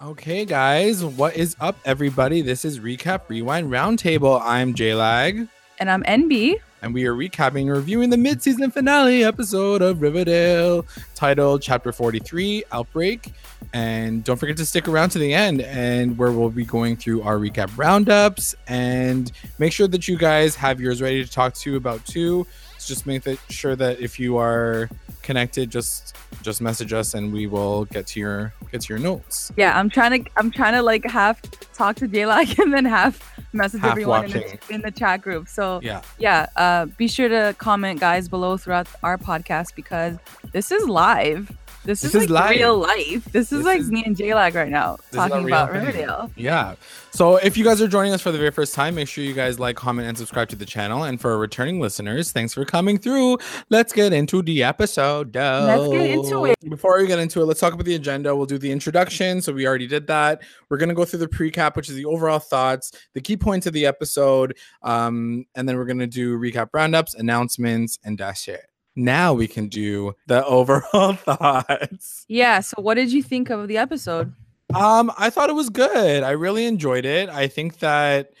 Okay, guys, what is up, everybody? This is Recap Rewind Roundtable. I'm JLag, And I'm NB. and we are recapping and reviewing the mid-season finale episode of Riverdale, titled Chapter 43, Outbreak. And don't forget to stick around to the end, and where we'll be going through our recap roundups. And make sure that you guys have yours ready to talk to about too. So just make sure that if you are connected, just just message us, and we will get to your get to your notes. Yeah, I'm trying to I'm trying to like half talk to Daylight and then half message Half everyone in the, in the chat group. So Yeah. yeah, uh, be sure to comment, guys, below throughout our podcast because this is live. This, This is, is like real life. This is like is- me and J-Lag right now This talking about thing. Riverdale. Yeah. So if you guys are joining us for the very first time, make sure you guys like, comment, and subscribe to the channel. And for our returning listeners, thanks for coming through. Let's get into the episode. Let's get into it. Before we get into it, let's talk about the agenda. We'll do the introduction. So we already did that. We're gonna go through the pre-cap, which is the overall thoughts, the key points of the episode, um, and then we're gonna do recap roundups, announcements, and dash it. Now we can do the overall thoughts. Yeah. So what did you think of the episode? Um, I thought it was good. I really enjoyed it. I think that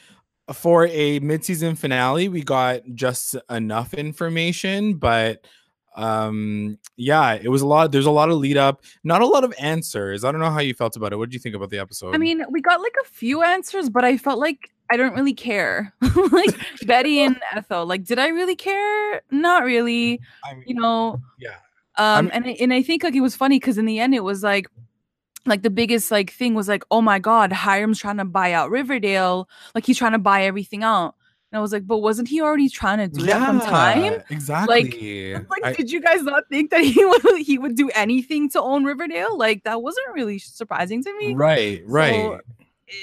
for a mid-season finale, we got just enough information, but um yeah it was a lot there's a lot of lead up not a lot of answers i don't know how you felt about it what did you think about the episode I mean, we got like a few answers, but I felt like I don't really care. like Betty and Ethel, like, did I really care? Not really. I mean, You know, yeah um, and I- and I think like it was funny because in the end it was like, like the biggest like thing was like, oh my god, Hiram's trying to buy out Riverdale, like he's trying to buy everything out. And I was like, but wasn't he already trying to do that from time? exactly Like, I- did you guys not think that he would he would do anything to own Riverdale? Like that wasn't really surprising to me. right right So,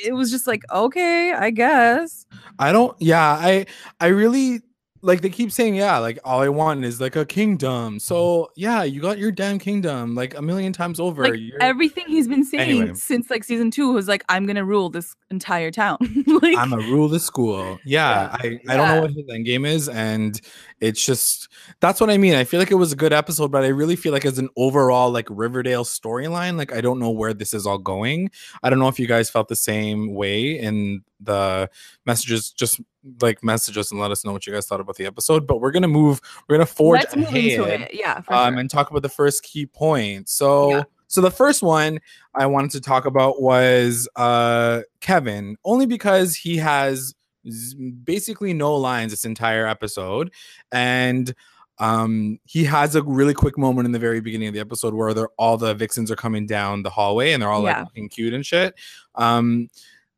it was just like, okay, I guess. I don't yeah, I I really like they keep saying yeah, like all I want is like a kingdom. Mm-hmm. So yeah, you got your damn kingdom like a million times over. Like everything he's been saying Anyway. since like season two was like, I'm gonna rule this entire town. like I'm gonna rule the school. Yeah, Yeah, I, I don't know what his end game is, and it's just that's what I mean. I feel like it was a good episode, but I really feel like as an overall like Riverdale storyline, like I don't know where this is all going. I don't know if you guys felt the same way in the messages. Just like message us and let us know what you guys thought about the episode. But we're gonna move. We're gonna forge let's move into ahead it. Yeah, um, sure. and talk about the first key point. So, Yeah. so the first one I wanted to talk about was uh, Kevin, only because he has basically no lines this entire episode, and um, he has a really quick moment in the very beginning of the episode where they're all the vixens are coming down the hallway and they're all like Yeah. looking cute and shit. Um,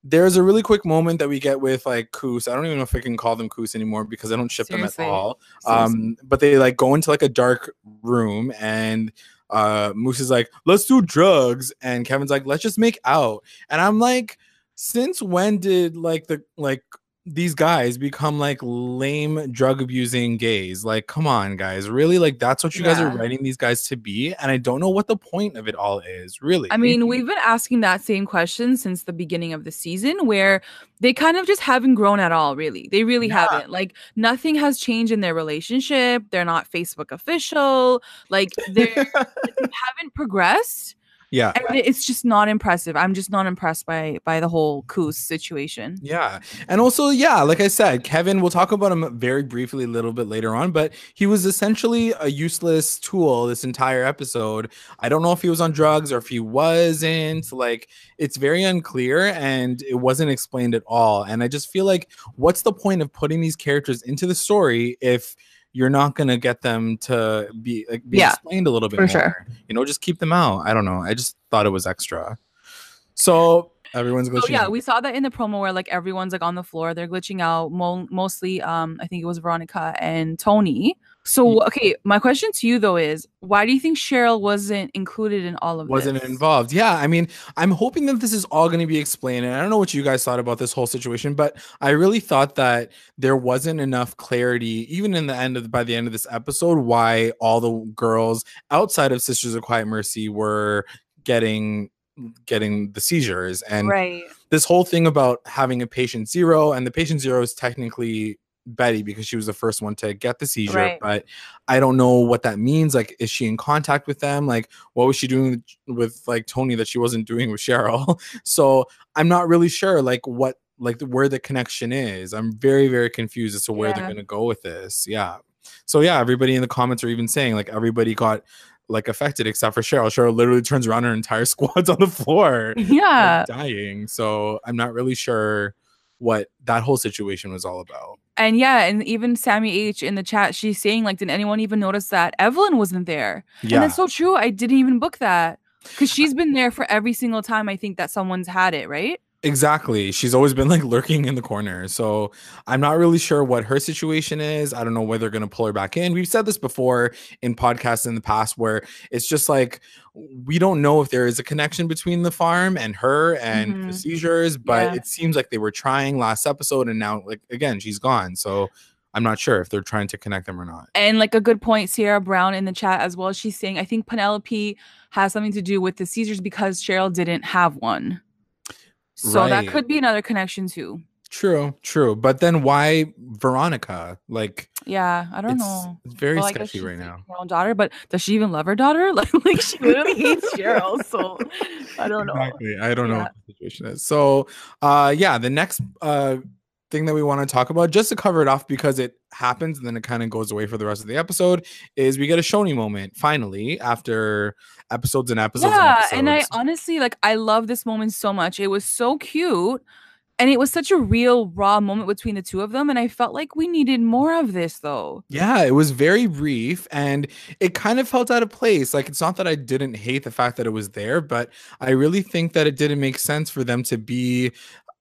there's a really quick moment that we get with like Koos. I don't even know if I can call them Koos anymore because I don't ship Seriously. them at all um but they like go into like a dark room and uh moose is like let's do drugs and kevin's like let's just make out and i'm like since when did like the like these guys become like lame drug abusing gays like come on guys really like that's what you guys are writing these guys to be and i don't know what the point of it all is really I mean, we've been asking that same question since the beginning of the season, where they kind of just haven't grown at all, really. They really Yeah. haven't. Like, nothing has changed in their relationship. They're not Facebook official. Like, they haven't progressed. Yeah And it's just not impressive. I'm just not impressed by by the whole Koos situation. Yeah. And also, yeah, like I said, Kevin, we'll talk about him very briefly a little bit later on, but he was essentially a useless tool this entire episode. I don't know if he was on drugs or if he wasn't. Like, it's very unclear and it wasn't explained at all. And I just feel like, what's the point of putting these characters into the story if you're not going to get them to be like be Yeah, explained a little bit for more? sure. You know, just keep them out. I don't know. I just thought it was extra. So everyone's glitching. So yeah, out. we saw that in the promo where like everyone's like on the floor, they're glitching out. Mo- mostly, um, I think it was Veronica and Tony. So okay, my question to you though is, why do you think Cheryl wasn't included in all of this? wasn't this? involved. Yeah, I mean, I'm hoping that this is all going to be explained. And I don't know what you guys thought about this whole situation, but I really thought that there wasn't enough clarity, even in the end of by the end of this episode, why all the girls outside of Sisters of Quiet Mercy were getting getting the seizures and Right. this whole thing about having a patient zero and the patient zero is technically Betty because she was the first one to get the seizure, Right. but I don't know what that means. Like, is she in contact with them? Like, what was she doing with, like Tony that she wasn't doing with Cheryl? so I'm not really sure, like, what, like, where the connection is. I'm very, very confused as to where they're gonna go with this. Yeah. So yeah, everybody in the comments are even saying like everybody got like affected except for Cheryl. Cheryl literally turns around, her entire squad's on the floor like, Yeah. dying. So I'm not really sure what that whole situation was all about. And yeah, and even Sammy H in the chat, she's saying, like, did anyone even notice that Evelyn wasn't there? And Yeah, that's so true. I didn't even book that. Because she's been there for every single time I think that someone's had it, right? Exactly. She's always been like lurking in the corner. So I'm not really sure what her situation is. I don't know whether they're gonna pull her back in. We've said this before in podcasts in the past where it's just like we don't know if there is a connection between the farm and her and Mhm. the seizures, but Yeah. it seems like they were trying last episode and now like again she's gone. So I'm not sure if they're trying to connect them or not. And like a good point, Sierra Brown in the chat as well. She's saying, I think Penelope has something to do with the seizures because Cheryl didn't have one. So that could be another connection too. True, true. But then why Veronica? Like Yeah, I don't it's, know. it's very Well, sketchy right now. Her own daughter, but does she even love her daughter? Like, like she literally hates Cheryl. So I don't know. Exactly. I don't know what the situation is. So uh yeah, the next uh thing that we want to talk about, just to cover it off because it happens and then it kind of goes away for the rest of the episode, is we get a Shoni moment finally after episodes and episodes. yeah, and, and I honestly like I love this moment so much. It was so cute. And it was such a real raw moment between the two of them. And I felt like we needed more of this though. Yeah, it was very brief and it kind of felt out of place. Like, it's not that I didn't hate the fact that it was there, but I really think that it didn't make sense for them to be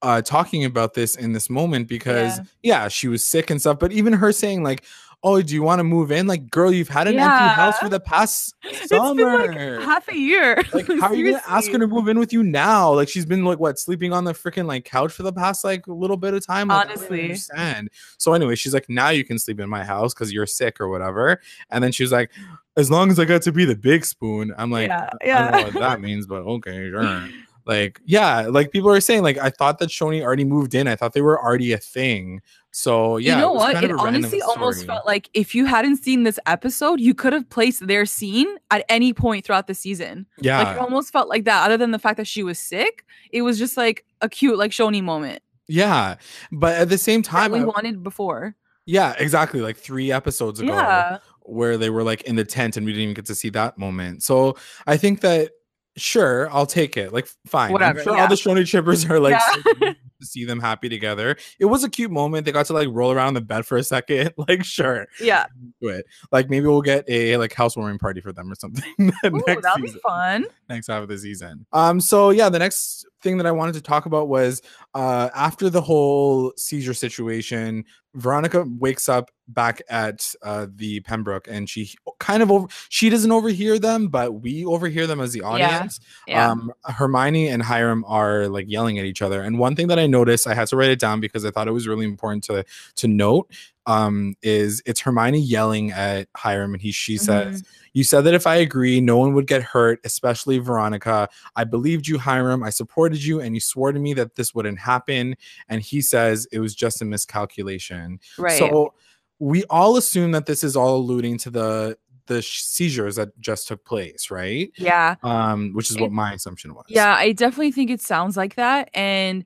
uh talking about this in this moment because yeah, she was sick and stuff. But even her saying, like, oh, do you want to move in? Like, girl, you've had an empty house for the past It's summer. been like half a year. like, how are you gonna ask her to move in with you now? Like, she's been like what sleeping on the freaking like couch for the past like little bit of time. Like, Honestly. understand. So anyway, she's like, now you can sleep in my house because you're sick or whatever. And then she was like, as long as I got to be the big spoon. I'm like, Yeah, I don't know yeah. what that means, but okay, sure. Like, yeah, like people are saying, like, I thought that Shoni already moved in. I thought they were already a thing. So yeah, you know was what? It honestly almost felt like if you hadn't seen this episode, you could have placed their scene at any point throughout the season. yeah, Like it almost felt like that, other than the fact that she was sick. It was just like a cute, like Shoni moment yeah. But at the same that time, we I- wanted before. yeah, exactly. Like three episodes ago, Yeah. where they were like in the tent and we didn't even get to see that moment. So I think that sure, I'll take it. Like fine. Whatever, I'm sure yeah. all the Shoni chippers are like Yeah. to see them happy together. It was a cute moment. They got to like roll around on the bed for a second. Like sure, Yeah. do it. Like maybe we'll get a like housewarming party for them or something Ooh, next that'd be fun. next half of the season. Um, so yeah, the next thing that I wanted to talk about was uh after the whole seizure situation, Veronica wakes up back at uh the Pembroke and she kind of over she doesn't overhear them, but we overhear them as the audience. Yeah. Um Hermione and Hiram are like yelling at each other. And one thing that I noticed, I had to write it down because I thought it was really important to to note um is it's Hermione yelling at Hiram and he she says you said that if I agree, no one would get hurt, especially Veronica. I believed you, Hiram. I supported you, and you swore to me that this wouldn't happen. And he says it was just a miscalculation. right. So we all assume that this is all alluding to the the seizures that just took place, right? yeah. Um, which is what It- my assumption was. Yeah, I definitely think it sounds like that. And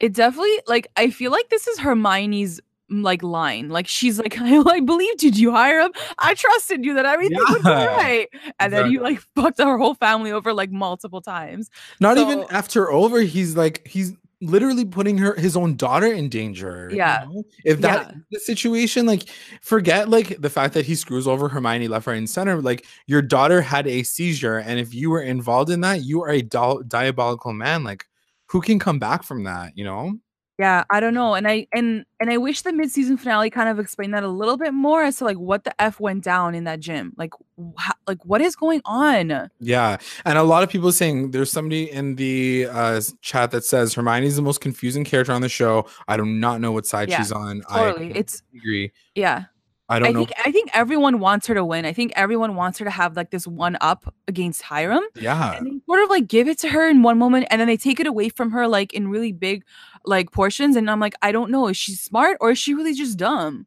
it definitely like I feel like this is Hermione's like line. Like she's like, I like believed you, did you Hiram? I trusted you that everything would be right. And then you like fucked our whole family over like multiple times. Not even after over, he's like he's literally putting her his own daughter in danger. you Yeah. know? If that Yeah. the situation, like forget like the fact that he screws over Hermione left, right, and center. Like your daughter had a seizure, and if you were involved in that, you are a di- diabolical man. Like who can come back from that? You know? Yeah, I don't know. And I and and I wish the mid-season finale kind of explained that a little bit more as to like what the F went down in that gym. Like wh- like what is going on? Yeah, and a lot of people saying there's somebody in the uh, chat that says Hermione's the most confusing character on the show. I do not know what side Yeah, she's on. Totally. I It's agree. yeah. I don't I know. think I think everyone wants her to win. I think everyone wants her to have like this one up against Hiram. yeah, And they sort of like give it to her in one moment and then they take it away from her like in really big like portions, and I'm like, I don't know, is she smart or is she really just dumb?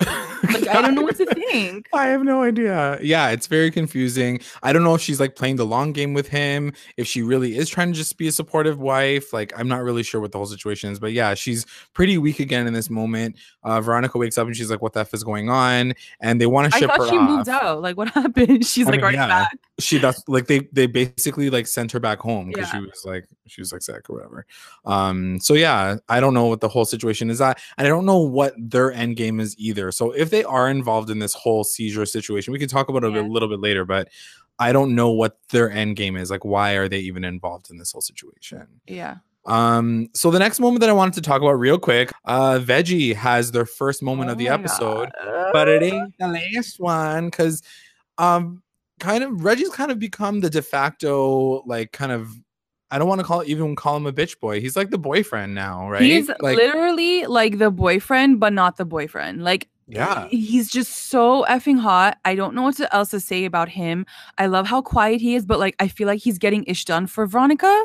Like I don't know what to think. I have no idea. Yeah, it's very confusing. I don't know if she's like playing the long game with him, if she really is trying to just be a supportive wife. Like, I'm not really sure what the whole situation is, but yeah, she's pretty weak again in this moment. Uh, Veronica wakes up and she's like, "What the f is going on?" And they want to ship I thought her she off. moved out. Like what happened? She's I like mean, already yeah. back. She that's like they they basically like sent her back home because she was like she was like sick or whatever. Um, so yeah, I don't know what the whole situation is and I don't know what their end game is either. So if they are involved in this whole seizure situation, we can talk about it Yeah. a little bit later, but I don't know what their end game is. Like, why are they even involved in this whole situation? Yeah. Um, so the next moment that I wanted to talk about real quick, uh, Veggie has their first moment Oh of the episode God. but it ain't the last one because um kind of reggie's kind of become the de facto like kind of i don't want to call even call him a bitch boy he's like the boyfriend now right He's like literally like the boyfriend, but not the boyfriend. Like yeah he's just so effing hot. I don't know what to- else to say about him. I love how quiet he is, but like I feel like he's getting ish done for Veronica.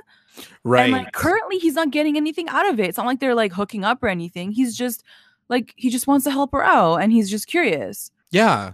right And like currently he's not getting anything out of it. It's not like they're like hooking up or anything. He's just like he just wants to help her out and he's just curious. yeah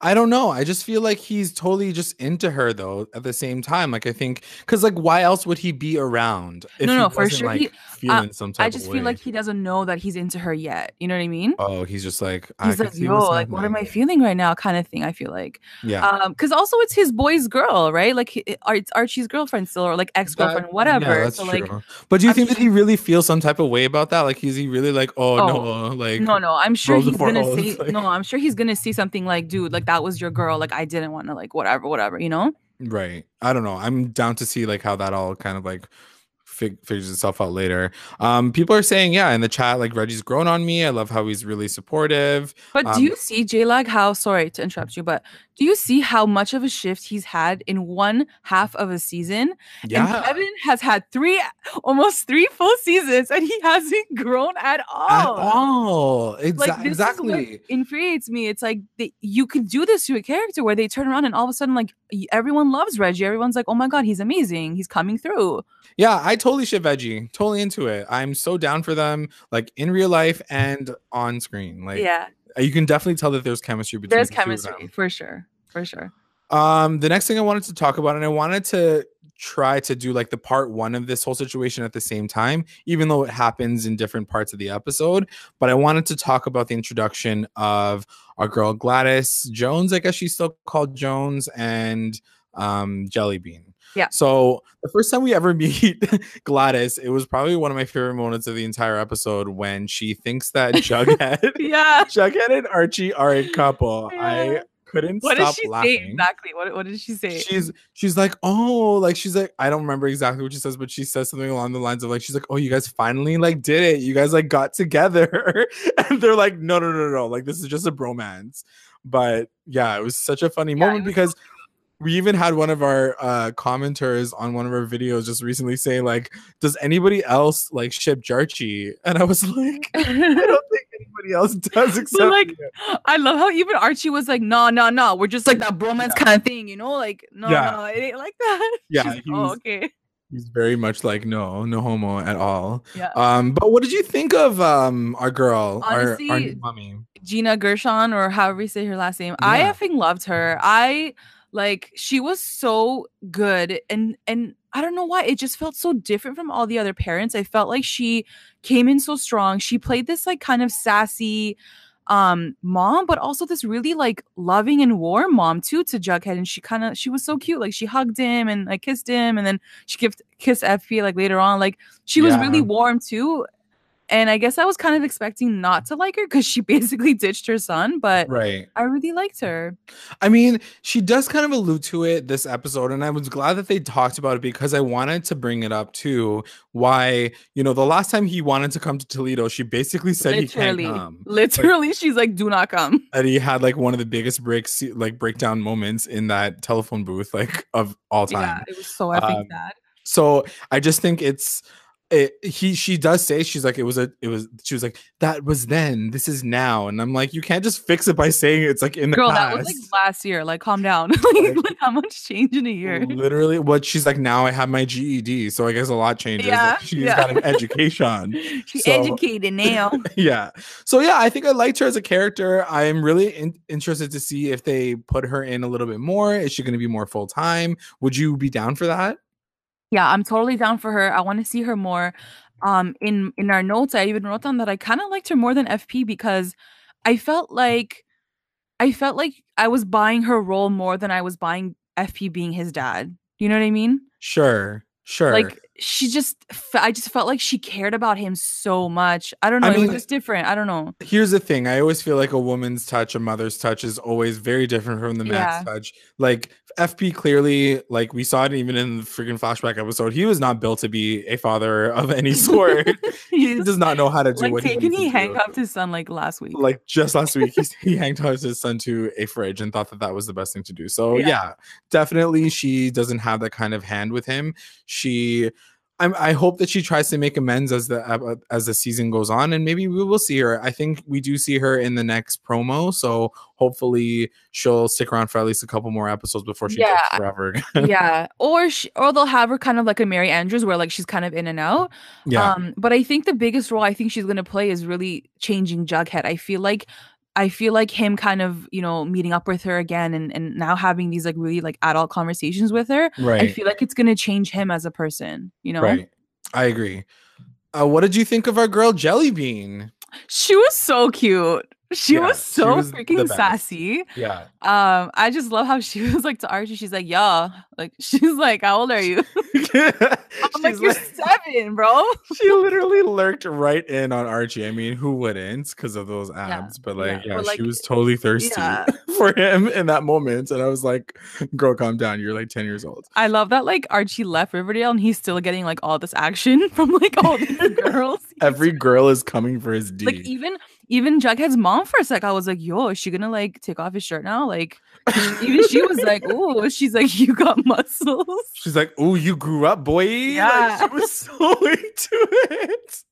i don't know i just feel like he's totally just into her though at the same time like i think because like why else would he be around if No, no, for sure like, he- feeling some type I just feel like he doesn't know that he's into her yet. You know what I mean? oh he's just like He's like, yo, like what am I feeling right now? Kind of thing. I feel like. yeah Um, because also it's his boy's girl, right? Like he- it's Archie's girlfriend still, or like ex girlfriend, whatever. Yeah, that's so like, true. But do you I'm think that he really feels some type of way about that? Like, is he really like, oh, Oh, no, like, no, no, I'm sure he's gonna say like- no. I'm sure he's gonna say something like, dude, like that was your girl. Like I didn't want to, like whatever, whatever. You know? right? I don't know. I'm down to see like how that all kind of like fig- figures itself out later. Um, people are saying, yeah, in the chat, like Reggie's grown on me. I love how he's really supportive. But Um, do you see J Lag how? Sorry to interrupt you, but do you see how much of a shift he's had in one half of a season? Yeah, And Kevin has had three, almost three full seasons, and he hasn't grown at all. at all. Exa- Like exactly. infuriates me. It's like they, you could do this to a character where they turn around and all of a sudden, like everyone loves Reggie. Everyone's like, "Oh my god, he's amazing. He's coming through." Yeah, I totally ship Veggie. Totally into it. I'm so down for them, like in real life and on screen. Like, yeah, you can definitely tell that there's chemistry between there's the two of them. chemistry for sure, for sure. Um, the next thing I wanted to talk about, and I wanted to try to do like the part one of this whole situation at the same time, even though it happens in different parts of the episode. But I wanted to talk about the introduction of our girl Gladys Jones, I guess she's still called Jones, and um Jellybean. Yeah. So the first time we ever meet Gladys, it was probably one of my favorite moments of the entire episode when she thinks that Jughead, Yeah. Jughead and Archie are a couple. Yeah. I couldn't What did stop she laughing say exactly? What What did she say? she's she's like oh like she's like i don't remember exactly what she says but she says something along the lines of like she's like oh you guys finally like did it you guys like got together and they're like no no no no like this is just a bromance but yeah it was such a funny Yeah, moment because we even had one of our uh commenters on one of our videos just recently say like does anybody else like ship jarchi and i was like i don't think anybody else does except like, you." I love how even Archie was like, "No, no, no, we're just like that bromance Yeah. kind of thing, you know? Like, no, Yeah. no, it ain't like that." Yeah, like, oh, okay. he's very much like no no homo at all Yeah. Um, but what did you think of um our girl, our, our Honestly, new mummy? Gina Gershon or however you say her last name. I Yeah. effing loved her. I like she was so good and and I don't know why it just felt so different from all the other parents. I felt like she came in so strong. She played this like kind of sassy um mom but also this really like loving and warm mom too to Jughead and she kind of she was so cute like she hugged him and like kissed him and then she kissed FP like later on like she was really warm too and I guess I was kind of expecting not to like her because she basically ditched her son, but Right. I really liked her. I mean, she does kind of allude to it this episode, and I was glad that they talked about it because I wanted to bring it up too. Why, you know, the last time he wanted to come to Toledo, she basically said he can't Literally, come. literally, she's like, "Do not come." And he had like one of the biggest breaks, like breakdown moments in that telephone booth, like of all time. Yeah, it was so effing Um, sad. So I just think it's it, he she does say she's like it was a it was she was like that was then this is now and I'm like you can't just fix it by saying it's like in the Girl, past. that was like last year. Like, calm down. like, Like- how much change in a year? Literally, what she's like now. I have my GED, so I guess a lot changes. Yeah, Like, she's yeah. got an education. She's So- educated now. yeah. So yeah, I think I liked her as a character. I'm really in- interested to see if they put her in a little bit more. Is she going to be more full time? Would you be down for that? Yeah, I'm totally down for her. I want to see her more. Um, in in our notes, I even wrote down that I kind of liked her more than FP because I felt like I felt like I was buying her role more than I was buying FP being his dad. You know what I mean? Sure. Sure. Like she just, I just felt like she cared about him so much. I don't know. I it mean- was just different. I don't know. Here's the thing. I always feel like a woman's touch, a mother's touch is always very different from the man's Yeah. touch. Like FP clearly, like we saw it even in the freaking flashback episode, he was not built to be a father of any sort. he does not know how to do like what he he needs to handcuffed his son like last week. like just last week he hanged out his son to a fridge and thought that that was the best thing to do so Yeah. yeah, definitely she doesn't have that kind of hand with him she I'm, I hope that she tries to make amends as the uh, as the season goes on, and maybe we will see her. I think we do see her in the next promo, so hopefully she'll stick around for at least a couple more episodes before she Yeah. forever. yeah, or she, or they'll have her kind of like a Mary Andrews, where like she's kind of in and out. yeah, Um, but I think the biggest role I think she's gonna play is really changing Jughead. I feel like I feel like him kind of, you know, meeting up with her again and, and now having these like really like adult conversations with her. Right. I feel like it's gonna change him as a person, you know? right. I agree. Uh, what did you think of our girl Jelly Bean? She was so cute. She Yeah, was she so was freaking sassy. Yeah, Um, I just love how she was like to Archie, she's like, yeah. Like she's like, How old are you? I'm like, You're like- seven, bro. she literally lurked right in on Archie. I mean, who wouldn't because of those abs? but like, yeah, but, she like, was totally thirsty yeah. for him in that moment. And I was like, girl, calm down. You're like 10 years old. I love that like Archie left Riverdale and he's still getting like all this action from like all the girls. Every girl is coming for his D. like even even Jughead's mom for a sec, I was like, yo, is she gonna like take off his shirt now? Like even she was like, oh, she's like, you got muscles. She's like, oh, you grew up, boy. Like, Yeah. she was so into it.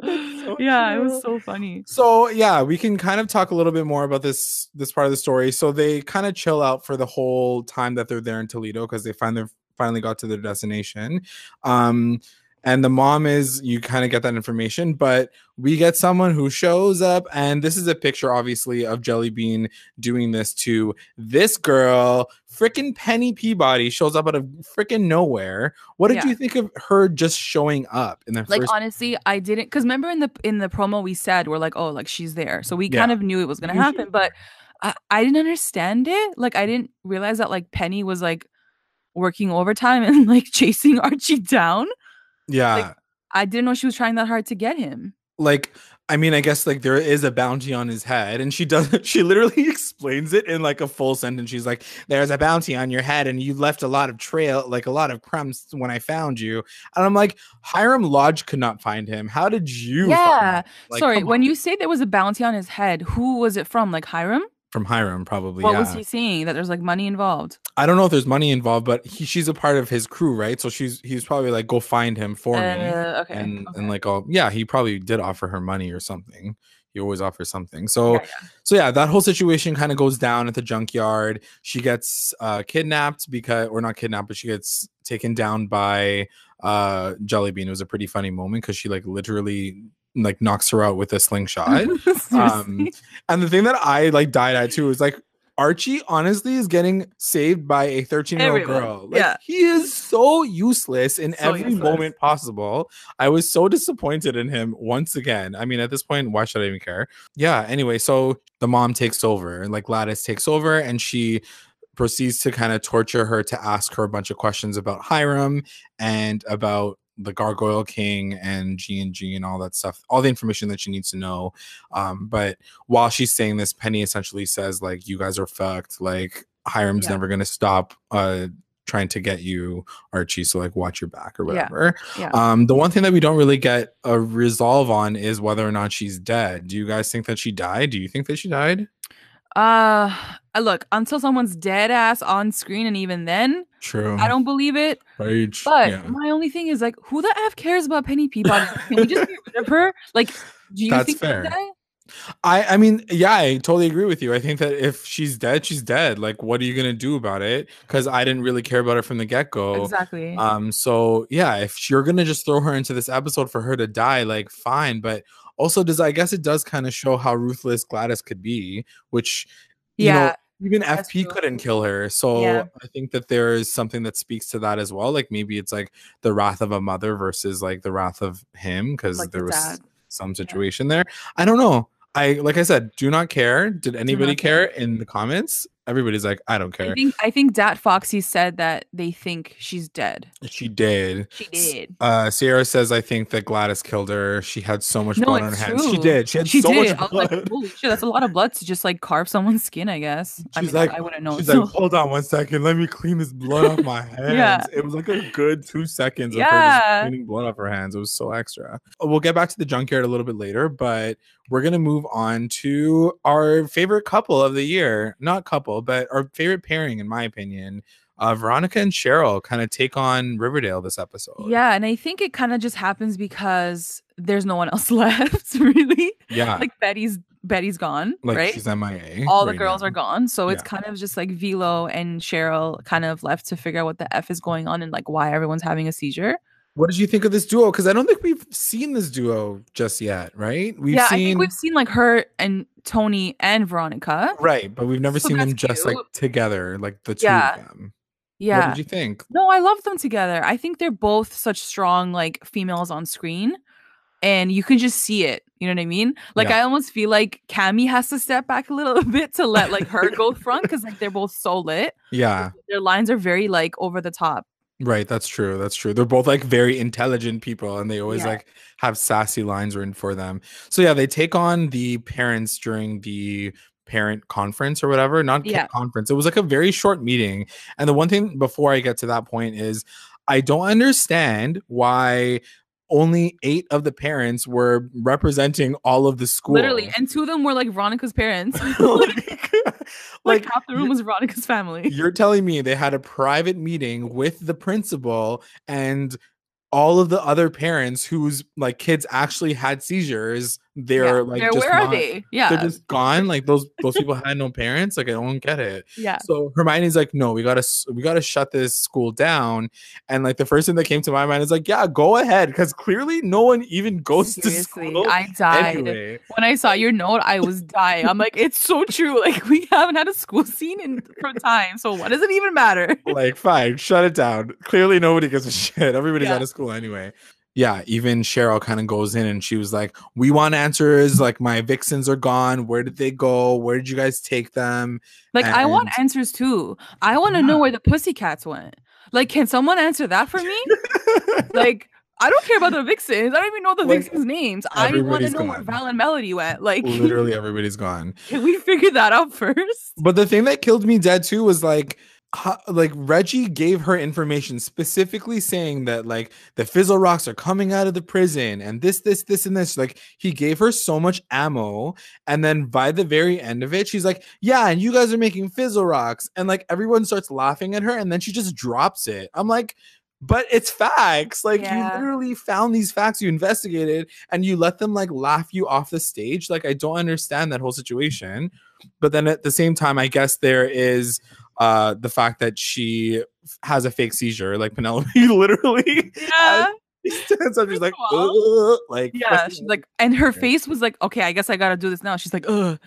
So yeah, it was so funny. So yeah, we can kind of talk a little bit more about this this part of the story. So they kind of chill out for the whole time that they're there in Toledo because they find their finally got to their destination. Um and the mom is you kind of get that information, but we get someone who shows up, and this is a picture, obviously, of Jelly Bean doing this to this girl, freaking Penny Peabody, shows up out of freaking nowhere. What did Yeah. you think of her just showing up in the Like first? honestly, I didn't because remember in the in the promo we said we're like, oh, like she's there, so we Yeah. kind of knew it was gonna Mhm. happen, but I, I didn't understand it. Like I didn't realize that like Penny was like working overtime and like chasing Archie down. Yeah. I didn't know she was trying that hard to get him. like I mean, I guess like there is a bounty on his head, and she does. She literally explains it in like a full sentence. She's like, "There's a bounty on your head, and you left a lot of trail, like a lot of crumbs when I found you." And I'm like, Hiram Lodge could not find him. How did you? find Yeah. him? Like, Sorry, when you say there was a bounty on his head, who was it from? Like Hiram? From Hiram, probably. What yeah. was he saying? That there's like money involved. I don't know if there's money involved, but he, she's a part of his crew, right? So she's he's probably like, "Go find him for me." Uh, okay. and okay. and like oh yeah he probably did offer her money or something he always offers something so Yeah, yeah. so yeah that whole situation kind of goes down at the junkyard she gets uh kidnapped because or not kidnapped but she gets taken down by uh jellybean it was a pretty funny moment because she like literally like knocks her out with a slingshot um and the thing that i like died at too is like Archie honestly is getting saved by a 13 year old girl. Like, yeah. He is so useless in So every useless. moment possible. I was so disappointed in him once again. I mean, at this point, why should I even care? Yeah. Anyway, so the mom takes over, and like Gladys takes over, and she proceeds to kind of torture her to ask her a bunch of questions about Hiram and about the Gargoyle King and G and G and all that stuff, all the information that she needs to know. Um, but while she's saying this, Penny essentially says, like, you guys are fucked. Like, Hiram's Yeah. never gonna stop uh trying to get you, Archie. So like watch your back or Yeah. whatever. yeah. Um, the one thing that we don't really get a resolve on is whether or not she's dead. Do you guys think that she died? Do you think that she died? Uh, look, until someone's dead ass on screen, and even then, True. I don't believe it. Rage. But yeah. my only thing is like, who the f cares about Penny Peabody? Can we just get rid of her? Like, do you That's think fair. I I mean, yeah, I totally agree with you. I think that if she's dead, she's dead. Like, what are you gonna do about it? Because I didn't really care about her from the get go. Exactly. Um, so yeah, if you're gonna just throw her into this episode for her to die, like fine, but also does I guess it does kind of show how ruthless Gladys could be, which you know, yeah. even that's FP true. couldn't kill her. So Yeah. I think that there is something that speaks to that as well. Like maybe it's like the wrath of a mother versus like the wrath of him, because Like the there was dad. some situation there. I don't know. I like I said, do not care. Did anybody care. care in the comments? Everybody's like, I don't I care. think I think Dat Foxy said that they think she's dead. She did. She did. Uh, Sierra says, I think that Gladys killed her. She had so much No, blood on her it's hands. She did. She had She so did. much I was blood. like, holy shit, that's a lot of blood to just like carve someone's skin, I guess. I She's mean, like- I, I wouldn't know. She's so- like, hold on one second. Let me clean this blood off my hands. It was like a good two seconds of her just cleaning blood off her hands. It was so extra. We'll get back to the junkyard a little bit later, but we're gonna move on to our favorite couple of the year. Not couple, but our favorite pairing, in my opinion. Uh, Veronica and Cheryl kind of take on Riverdale this episode. yeah, and I think it kind of just happens because there's no one else left, really. Yeah. Like Betty's Betty's gone, Like right? she's MIA. All the girls now. are gone, so it's Yeah. kind of just like Velo and Cheryl kind of left to figure out what the f is going on and like why everyone's having a seizure. What did you think of this duo? Because I don't think we've seen this duo just yet, right? We've yeah, seen I think we've seen like her and Tony and Veronica. right, but we've never So seen them that's just like together, like the two Yeah. of them. Yeah. What did you think? No, I love them together. I think they're both such strong like females on screen and you can just see it. You know what I mean? Like Yeah. I almost feel like Cami has to step back a little bit to let like her go front because like they're both so lit. Yeah, Their lines are very like over the top. Right. That's true. That's true. They're both like very intelligent people, and they always Yeah. like have sassy lines written for them. So yeah, they take on the parents during the parent conference or whatever. Not Yeah. conference. It was like a very short meeting. And the one thing before I get to that point is, I don't understand why. Only eight of the parents were representing all of the school. Literally. And two of them were like Veronica's parents. like, like, like half the room was Veronica's family. You're telling me they had a private meeting with the principal and all of the other parents whose like kids actually had seizures. They're Yeah. like, Where- just where are they? Yeah. They're just gone. Like those those people had no parents. Like I don't get it. yeah. So Hermione's like, no, we gotta we gotta shut this school down. And like the first thing that came to my mind is like, yeah, go ahead, because clearly no one even goes Seriously, to school. I died. Anyway. When I saw your note, I was dying. I'm like, it's so true. Like we haven't had a school scene in for time. So what does it even matter? like fine shut it down clearly nobody gives a shit everybody's Yeah. out of school anyway yeah even cheryl kind of goes in and she was like we want answers like my vixens are gone where did they go where did you guys take them Like I want answers too. I want to know where the pussycats went. Like, can someone answer that for me? like, I don't care about the vixens. I don't even know the Like, vixens' names. I want to know where. Val and Melody went. Like, literally everybody's gone can we figure that out first? but the thing that killed me dead too was like like Reggie gave her information specifically saying that like the fizzle rocks are coming out of the prison and this this this and this. Like he gave her so much ammo and then by the very end of it she's like yeah and you guys are making fizzle rocks. And like everyone starts laughing at her and then she just drops it. I'm like but it's facts. Like Yeah. you literally found these facts you investigated and you let them like laugh you off the stage. Like i don't understand that whole situation. But then at the same time i guess there is uh the fact that she has a fake seizure like penelope literally Yeah. stands up she's like like Yeah, she's like, and her face was like, okay, I guess I gotta do this now. She's like, ugh.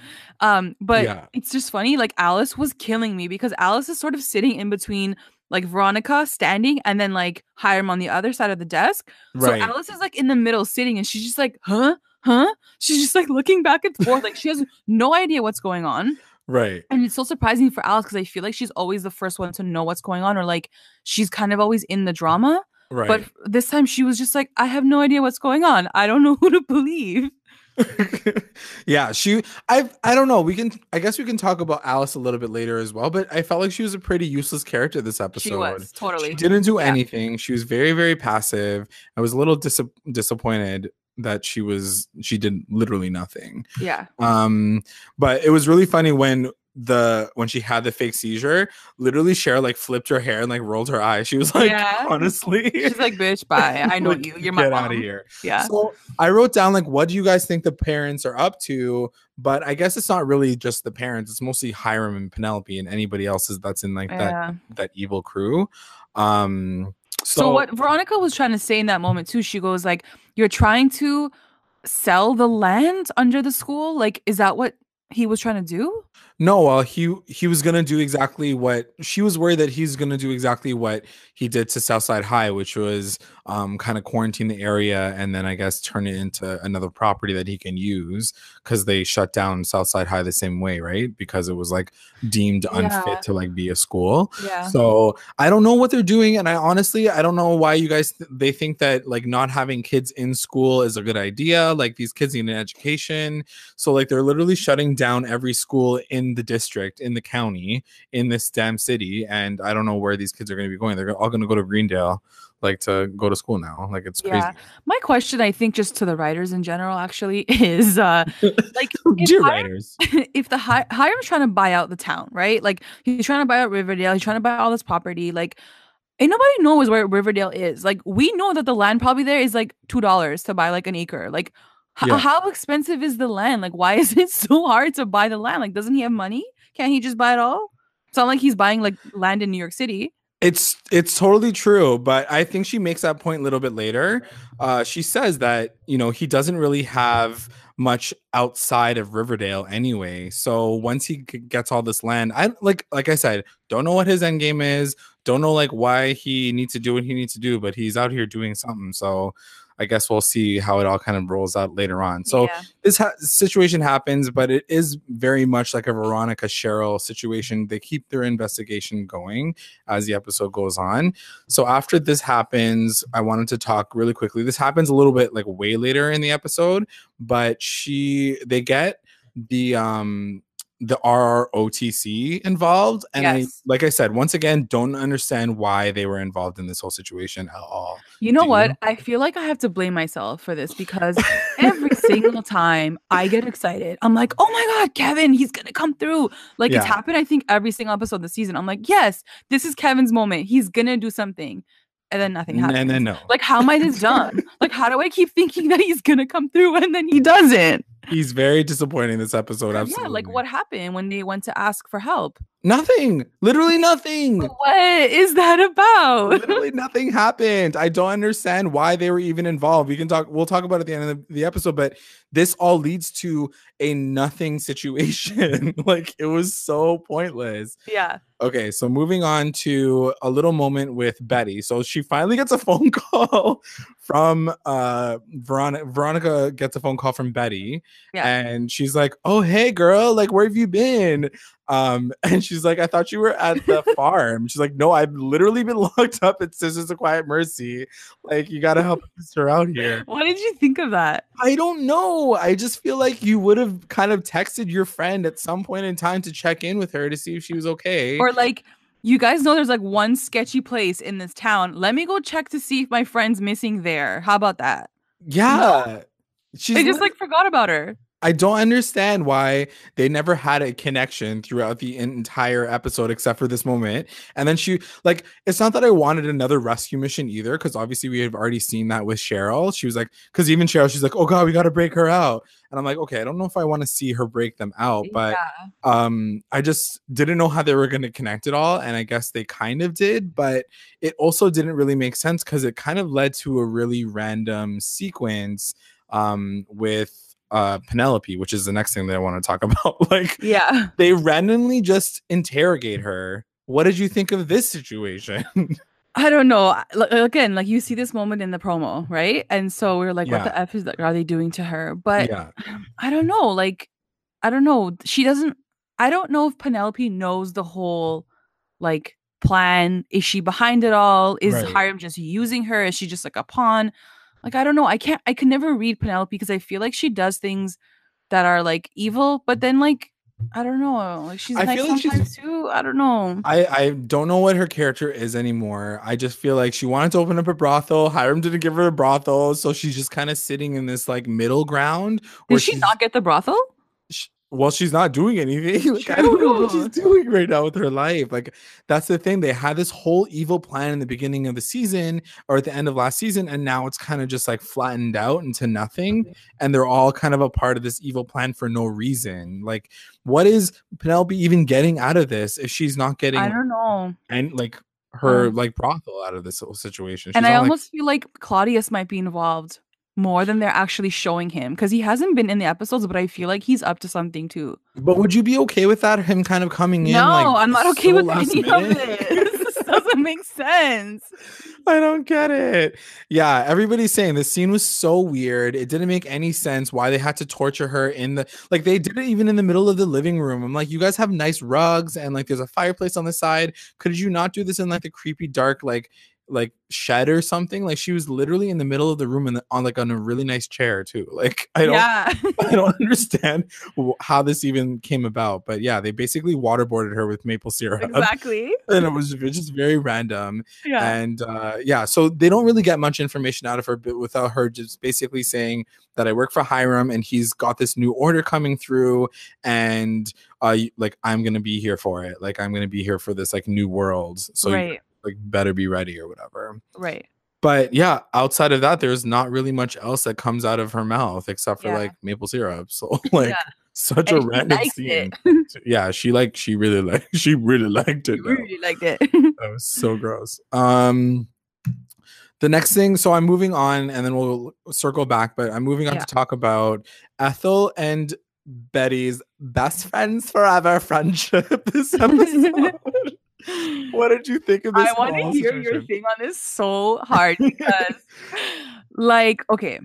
Um, but Yeah. it's just funny. Like Alice was killing me because Alice is sort of sitting in between like Veronica standing and then like Hiram on the other side of the desk. right So Alice is like in the middle sitting and she's just like, huh? Huh? She's just like looking back and forth. like she has no idea what's going on. Right And it's so surprising for Alice because I feel like she's always the first one to know what's going on, or like she's kind of always in the drama. right But this time she was just like, I have no idea what's going on. I don't know who to believe. yeah, she I I don't know. We can I guess we can talk about Alice a little bit later as well, but I felt like she was a pretty useless character this episode. She was totally. She didn't do Yeah. anything. She was very very passive. I was a little dis- disappointed that she was she did literally nothing. Yeah. Um but it was really funny when the when she had the fake seizure, literally Cheryl like flipped her hair and like rolled her eyes. She was like, Yeah. honestly, She's like, bitch, bye. I know like, you. You're my get mom. out of here. Yeah. So I wrote down like, what do you guys think the parents are up to? But I guess it's not really just the parents. It's mostly Hiram and Penelope and anybody else that's in like that that evil crew. Um. So, So, what Veronica was trying to say in that moment too, she goes like, "You're trying to sell the land under the school. Like, is that what he was trying to do?" No, well, he he was gonna do exactly what she was worried that he's gonna do exactly what he did to Southside High, which was um kind of quarantine the area and then I guess turn it into another property that he can use because they shut down Southside High the same way, right? Because it was like deemed unfit Yeah. to like be a school. Yeah. So I don't know what they're doing, and I honestly I don't know why you guys th- they think that like not having kids in school is a good idea. Like these kids need an education, so like they're literally shutting down every school in the district, in the county, in this damn city, and I don't know where these kids are going to be going. They're all going to go to Greendale, like to go to school now. Like it's crazy. Yeah. My question, I think, just to the writers in general, actually, is uh, like, if Dear Hiram- writers, if the Hi- Hiram's trying to buy out the town, right? Like he's trying to buy out Riverdale, he's trying to buy all this property. Like, ain't nobody knows where Riverdale is. Like, we know that the land probably there is like two dollars to buy like an acre. Like, Yeah. how expensive is the land? Like, why is it so hard to buy the land? Like, doesn't he have money? Can't he just buy it all? It's not like he's buying like land in New York City. It's it's totally true, but I think she makes that point a little bit later. Uh, she says that you know he doesn't really have much outside of Riverdale anyway. So once he gets all this land, I like like I said, don't know what his end game is. Don't know like why he needs to do what he needs to do, but he's out here doing something. So I guess we'll see how it all kind of rolls out later on. So yeah. this ha- situation happens, but it is very much like a Veronica Cheryl situation. They keep their investigation going as the episode goes on. So after this happens, I wanted to talk really quickly. This happens a little bit like way later in the episode, but she they get the um the RROTC involved and I like I said once again don't understand why they were involved in this whole situation at all. You know Do what? you? I feel like I have to blame myself for this because every single time I get excited, I'm like, oh my God, Kevin, he's going to come through. Like it's happened, I think, every single episode this season. I'm like, yes, this is Kevin's moment. He's going to do something. And then nothing happens. And then no. like, how am I this dumb? like, how do I keep thinking that he's going to come through and then he doesn't? He's very disappointing this episode. Absolutely. Yeah, like what happened when they went to ask for help? Nothing. Literally nothing. What is that about? Literally nothing happened. I don't understand why they were even involved. We can talk. We'll talk about it at the end of the, the episode, but this all leads to a nothing situation. like it was so pointless. yeah. Okay, so moving on to a little moment with Betty. So she finally gets a phone call from uh Veronica. Veronica gets a phone call from Betty, Yeah. and she's like, "Oh, hey, girl, like, where have you been?" Um, and she's like, "I thought you were at the farm." She's like, "No, I've literally been locked up at Sisters of Quiet Mercy. Like, you gotta help her out here." What did you think of that? I don't know. I just feel like you would have kind of texted your friend at some point in time to check in with her to see if she was okay. Or like, you guys know there's like one sketchy place in this town. Let me go check to see if my friend's missing there. How about that? Yeah. She's I just lit- like forgot about her. I don't understand why they never had a connection throughout the entire episode except for this moment. And then she like it's not that I wanted another rescue mission either, because obviously we have already seen that with Cheryl. She was like, because even Cheryl, she's like, oh god, we gotta break her out. And I'm like, okay, I don't know if I want to see her break them out, but yeah. um i just didn't know how they were going to connect it all and i guess they kind of did but it also didn't really make sense because it kind of led to a really random sequence um with uh penelope which is the next thing that i want to talk about like Yeah. they randomly just interrogate her what did you think of this situation I don't know. Again, like you see this moment in the promo, right? And so we are like, what the F is like, are they doing to her? But yeah I don't know. Like, I don't know. She doesn't, I don't know if Penelope knows the whole like plan. Is she behind it all? Is Right. Hiram just using her? Is she just like a pawn? Like, I don't know. I can't, I can never read Penelope because I feel like she does things that are like evil, but then like, I don't know. Like, she's I nice feel like she's- sometimes too. I don't know. I, I don't know what her character is anymore. I just feel like she wanted to open up a brothel. Hiram didn't give her a brothel, so she's just kind of sitting in this like middle ground. Did she not get the brothel? Well, she's not doing anything. Like, I don't know what she's doing right now with her life. Like, that's the thing. They had this whole evil plan in the beginning of the season or at the end of last season, and now it's kind of just like flattened out into nothing. And they're all kind of a part of this evil plan for no reason. Like, what is Penelope even getting out of this if she's not getting I don't know. and like her Um, like brothel out of this whole situation? And I not, like- almost feel like Claudius might be involved more than they're actually showing him because he hasn't been in the episodes, but I feel like he's up to something too. but would you be okay with that? Him kind of coming in? no, like, I'm not okay so with any of this. this doesn't make sense. I don't get it. Yeah, everybody's saying this scene was so weird. It didn't make any sense why they had to torture her in the like they did it even in the middle of the living room. I'm like, you guys have nice rugs and like there's a fireplace on the side. Could you not do this in like the creepy dark like like shed or something? Like she was literally in the middle of the room and on like on a really nice chair too. Like I don't yeah. I don't understand how this even came about. But yeah, they basically waterboarded her with maple syrup. exactly. And it was, just very random Yeah. and uh, yeah, so they don't really get much information out of her, but without her just basically saying that I work for Hiram and he's got this new order coming through, and uh, like I'm gonna be here for it, like I'm gonna be here for this like new world, so right. Like better be ready or whatever. Right. But yeah, outside of that, there's not really much else that comes out of her mouth except for Yeah. like maple syrup. So like Yeah. such And a random scene. Yeah, she like she really like she really liked it. She though. really liked it. That was so gross. Um the next thing, so I'm moving on and then we'll circle back, but I'm moving on Yeah. to talk about Ethel and Betty's best friends forever friendship this episode. What did you think of this? I want to hear your thing on this so hard because, like, okay,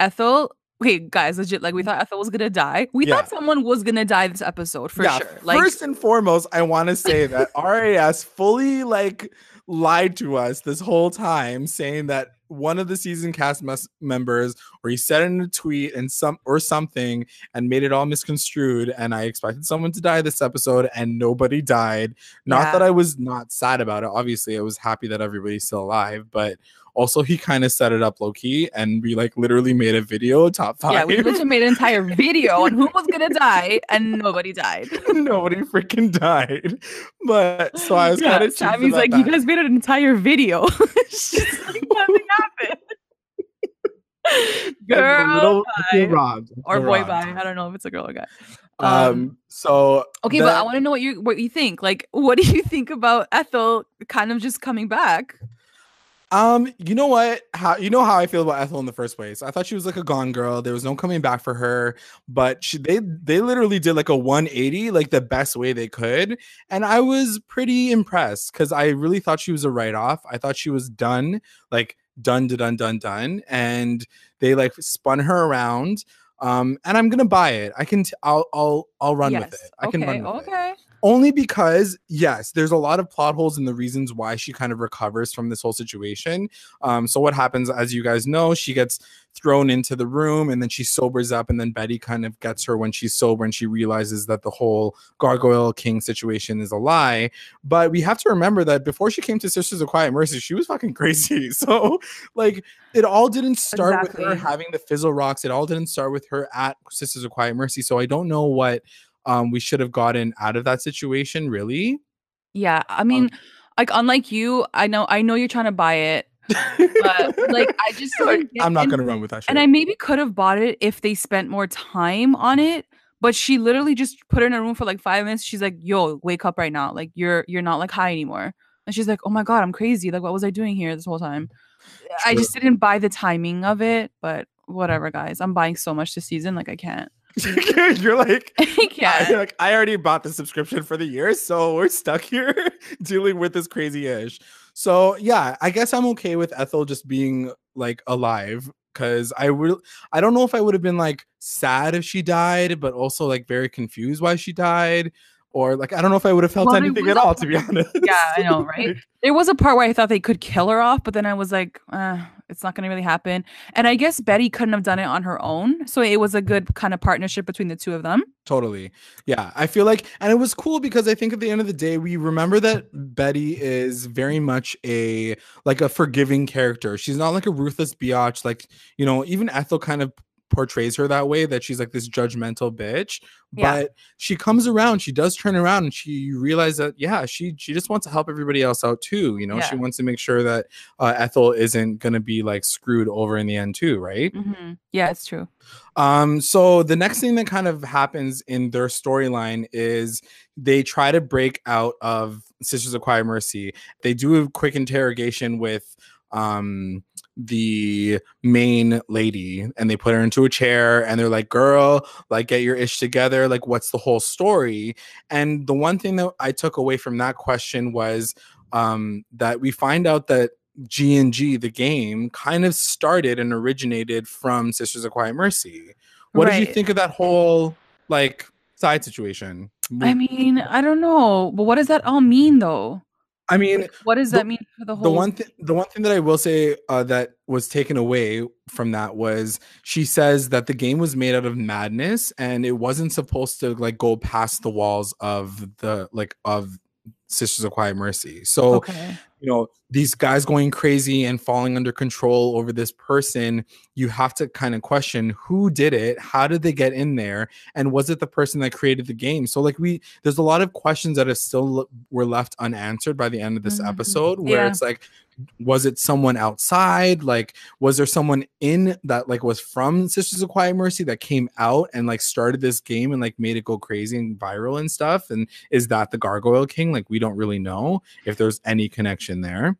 Ethel. Okay, guys, legit. Like, we mm-hmm. thought Ethel was gonna die. We Yeah. thought someone was gonna die this episode for Yeah, sure. Like, first and foremost, I want to say that RAS fully like lied to us this whole time, saying that one of the season cast mes- members, or he said in a tweet and some or something, and made it all misconstrued. And I expected someone to die this episode, and nobody died. Not Yeah. that I was not sad about it. Obviously, I was happy that everybody's still alive, but. Also, he kind of set it up low key, and we like literally made a video top five. yeah, we literally made an entire video on who was gonna die, and nobody died. nobody freaking died. But so I was Yeah, kind of Sammy's like, you guys made an entire video. She's like, nothing happened. Girl, bye. robbed or boy bye. I don't know if it's a girl or guy. Um, Um, so Okay, the- but I want to know what you what you think. Like, what do you think about Ethel kind of just coming back? Um, you know what? How you know how I feel about Ethel in the first place? I thought she was like a gone girl. There was no coming back for her, but she they they literally did like a 180, like the best way they could, and I was pretty impressed because I really thought she was a write off. I thought she was done, like done, done, done, done, and they like spun her around. Um, and I'm gonna buy it. I can. T- I'll. I'll. I'll run with it. I can run with it okay. Only because yes there's a lot of plot holes in the reasons why she kind of recovers from this whole situation. Um so what happens as you guys know she gets thrown into the room and then she sobers up and then betty kind of gets her when she's sober and she realizes that the whole gargoyle king situation is a lie. But we have to remember that before she came to sisters of quiet mercy she was fucking crazy. So like it all didn't start with her having the fizzle rocks. It all didn't start with her at sisters of quiet mercy. So i don't know what um, we should have gotten out of that situation, really. Yeah, I Um mean, like unlike you, I know I know you're trying to buy it, but like I just didn't I'm not gonna run with that shit. And I maybe could have bought it if they spent more time on it. But she literally just put her in a room for like five minutes. She's like, "Yo, wake up right now! Like you're you're not like high anymore." And she's like, "Oh my god, I'm crazy! Like what was I doing here this whole time?" I just didn't buy the timing of it. But whatever, guys. I'm buying so much this season. Like I can't. You're like, I I, like, I already bought the subscription for the year, so we're stuck here dealing with this crazy ish. So yeah, I guess I'm okay with Ethel just being like alive because I would I don't know if I would have been like sad if she died, but also like very confused why she died. Or like I don't know if I would have felt Well, anything at a all, to be honest. Yeah, I know, right? There was a part where I thought they could kill her off, but then I was like, uh, it's not going to really happen. And I guess Betty couldn't have done it on her own. So it was a good kind of partnership between the two of them. Totally. Yeah. I feel like, and it was cool because I think at the end of the day, we remember that Betty is very much a, like a forgiving character. She's not like a ruthless biatch. Like, you know, even Ethel kind of portrays her that way that she's like this judgmental bitch Yeah. but she comes around she does turn around and she realizes that yeah she she just wants to help everybody else out too you know she wants to make sure that uh, ethel isn't gonna be like screwed over in the end too right Mhm. Yeah, it's true. um, so the next thing that kind of happens in their storyline is they try to break out of Sisters of Quiet Mercy. They do a quick interrogation with um the main lady and they put her into a chair and they're like girl like get your ish together like what's the whole story and the one thing that i took away from that question was um that we find out that G and G, the game, kind of started and originated from Sisters of Quiet Mercy. What did you think of that whole like side situation? I mean, I don't know, but what does that all mean though? I mean, what does the- that mean for the whole? the one thing, the one thing that I will say uh, that was taken away from that was she says that the game was made out of madness and it wasn't supposed to like go past the walls of the like of Sisters of Quiet Mercy. So okay. you know these guys going crazy and falling under control over this person you have to kind of question who did it how did they get in there and was it the person that created the game? So like we there's a lot of questions that are still were left unanswered by the end of this Mhm. episode where Yeah. it's like was it someone outside? Like was there someone in that like was from sisters of quiet mercy that came out and like started this game and like made it go crazy and viral and stuff? And is that the gargoyle king? Like we don't really know if there's any connection there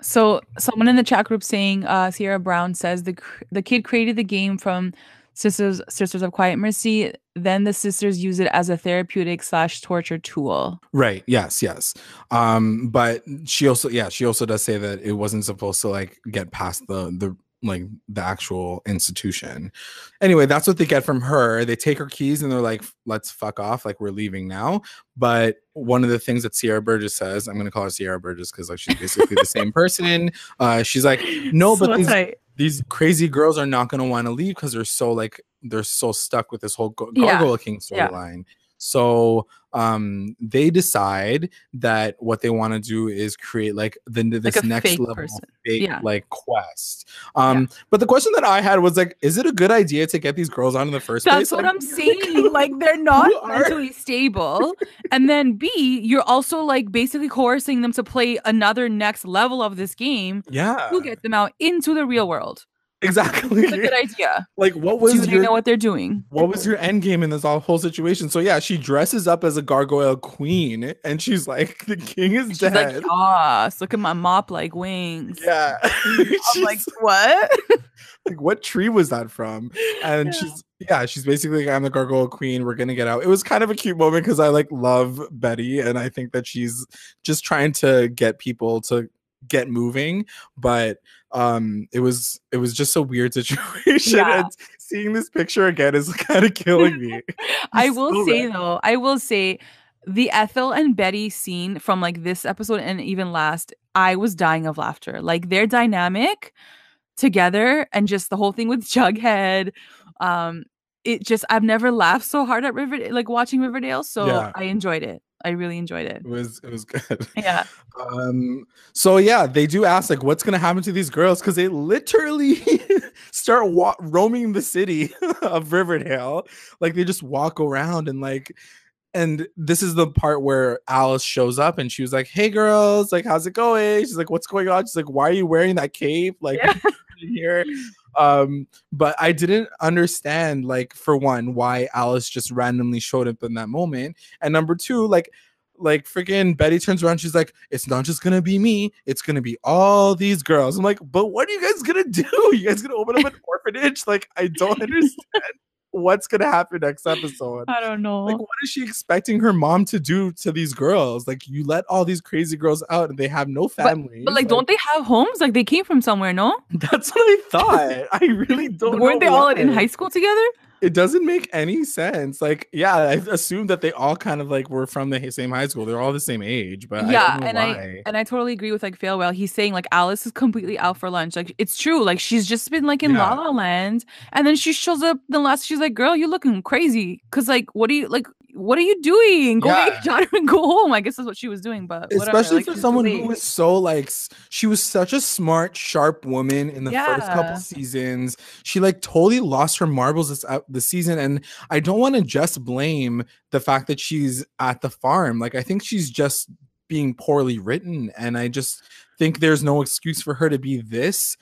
So someone in the chat group saying uh Sierra Brown says the the kid created the game from Sisters Sisters of Quiet Mercy. Then the sisters use it as a therapeutic slash torture tool. Right. Yes. Yes. Um, but she also, yeah, she also does say that it wasn't supposed to like get past the the like the actual institution. Anyway, that's what they get from her. They take her keys and they're like, "Let's fuck off. Like we're leaving now." But one of the things that Sierra Burgess says, I'm going to call her Sierra Burgess because like she's basically the same person. Uh, she's like, "No, but So these, tight. these crazy girls are not going to want to leave because they're so like they're so stuck with this whole Gar- Yeah. Gargoyle King Yeah. Storyline." So um they decide that what they want to do is create like the this a next level fake Yeah. like quest um but the question that i had was like is it a good idea to get these girls on in the first place That's what Like, I'm saying. Like they're not mentally stable. And then B, you're also like basically coercing them to play another next level of this game yeah to get them out into the real world. Exactly It's a good idea. like what Do was they your know what they're doing? what was your end game in this whole situation so yeah she dresses up as a gargoyle queen and she's like the king is She's dead like, "Yas, look at my mop like wings." yeah I'm like, what? like what tree was that from and Yeah. she's yeah she's basically like, i'm the gargoyle queen we're gonna get out it was kind of a cute moment because i like love betty and i think that she's just trying to get people to get moving but um it was it was just a weird situation Yeah. and seeing this picture again is kind of killing me I will so say though, I will say the Ethel and Betty scene from like this episode and even last, I was dying of laughter. Like their dynamic together and just the whole thing with Jughead. Um, it just I've never laughed so hard at Riverdale, like watching Riverdale. So Yeah. I enjoyed it. I really enjoyed it. it was it was good Yeah. um so yeah they do ask like what's gonna happen to these girls because they literally start wa- roaming the city of riverdale like they just walk around and like and this is the part where alice shows up and she was like hey girls like how's it going? She's like what's going on? She's like why are you wearing that cape? Like Yeah. here? Um but i didn't understand like for one why alice just randomly showed up in that moment and number two like like freaking betty turns around she's like it's not just gonna be me it's gonna be all these girls. I'm like but what are you guys gonna do? You guys gonna open up an orphanage? Like i don't understand what's gonna happen next episode I don't know. like what is she expecting her mom to do to these girls like you let all these crazy girls out and they have no family but like, don't they have homes? Like they came from somewhere, no? that's what I thought. I really don't. Weren't they all in high school together? It doesn't make any sense. Like, yeah, I assumed that they all kind of like were from the same high school. They're all the same age, but yeah I don't know and why. i and i totally agree with like Failwell. he's saying like alice is completely out for lunch like it's true like she's just been like in Yeah. la la land and then she shows up the last she's like girl you're looking crazy because like what do you like what are you doing? Go Yeah. get your daughter and go home. I guess that's what she was doing, but whatever. especially like, for someone who was so like she was such a smart sharp woman in the first couple seasons she like totally lost her marbles this uh, the season and i don't want to just blame the fact that she's at the farm like i think she's just being poorly written and i just think there's no excuse for her to be this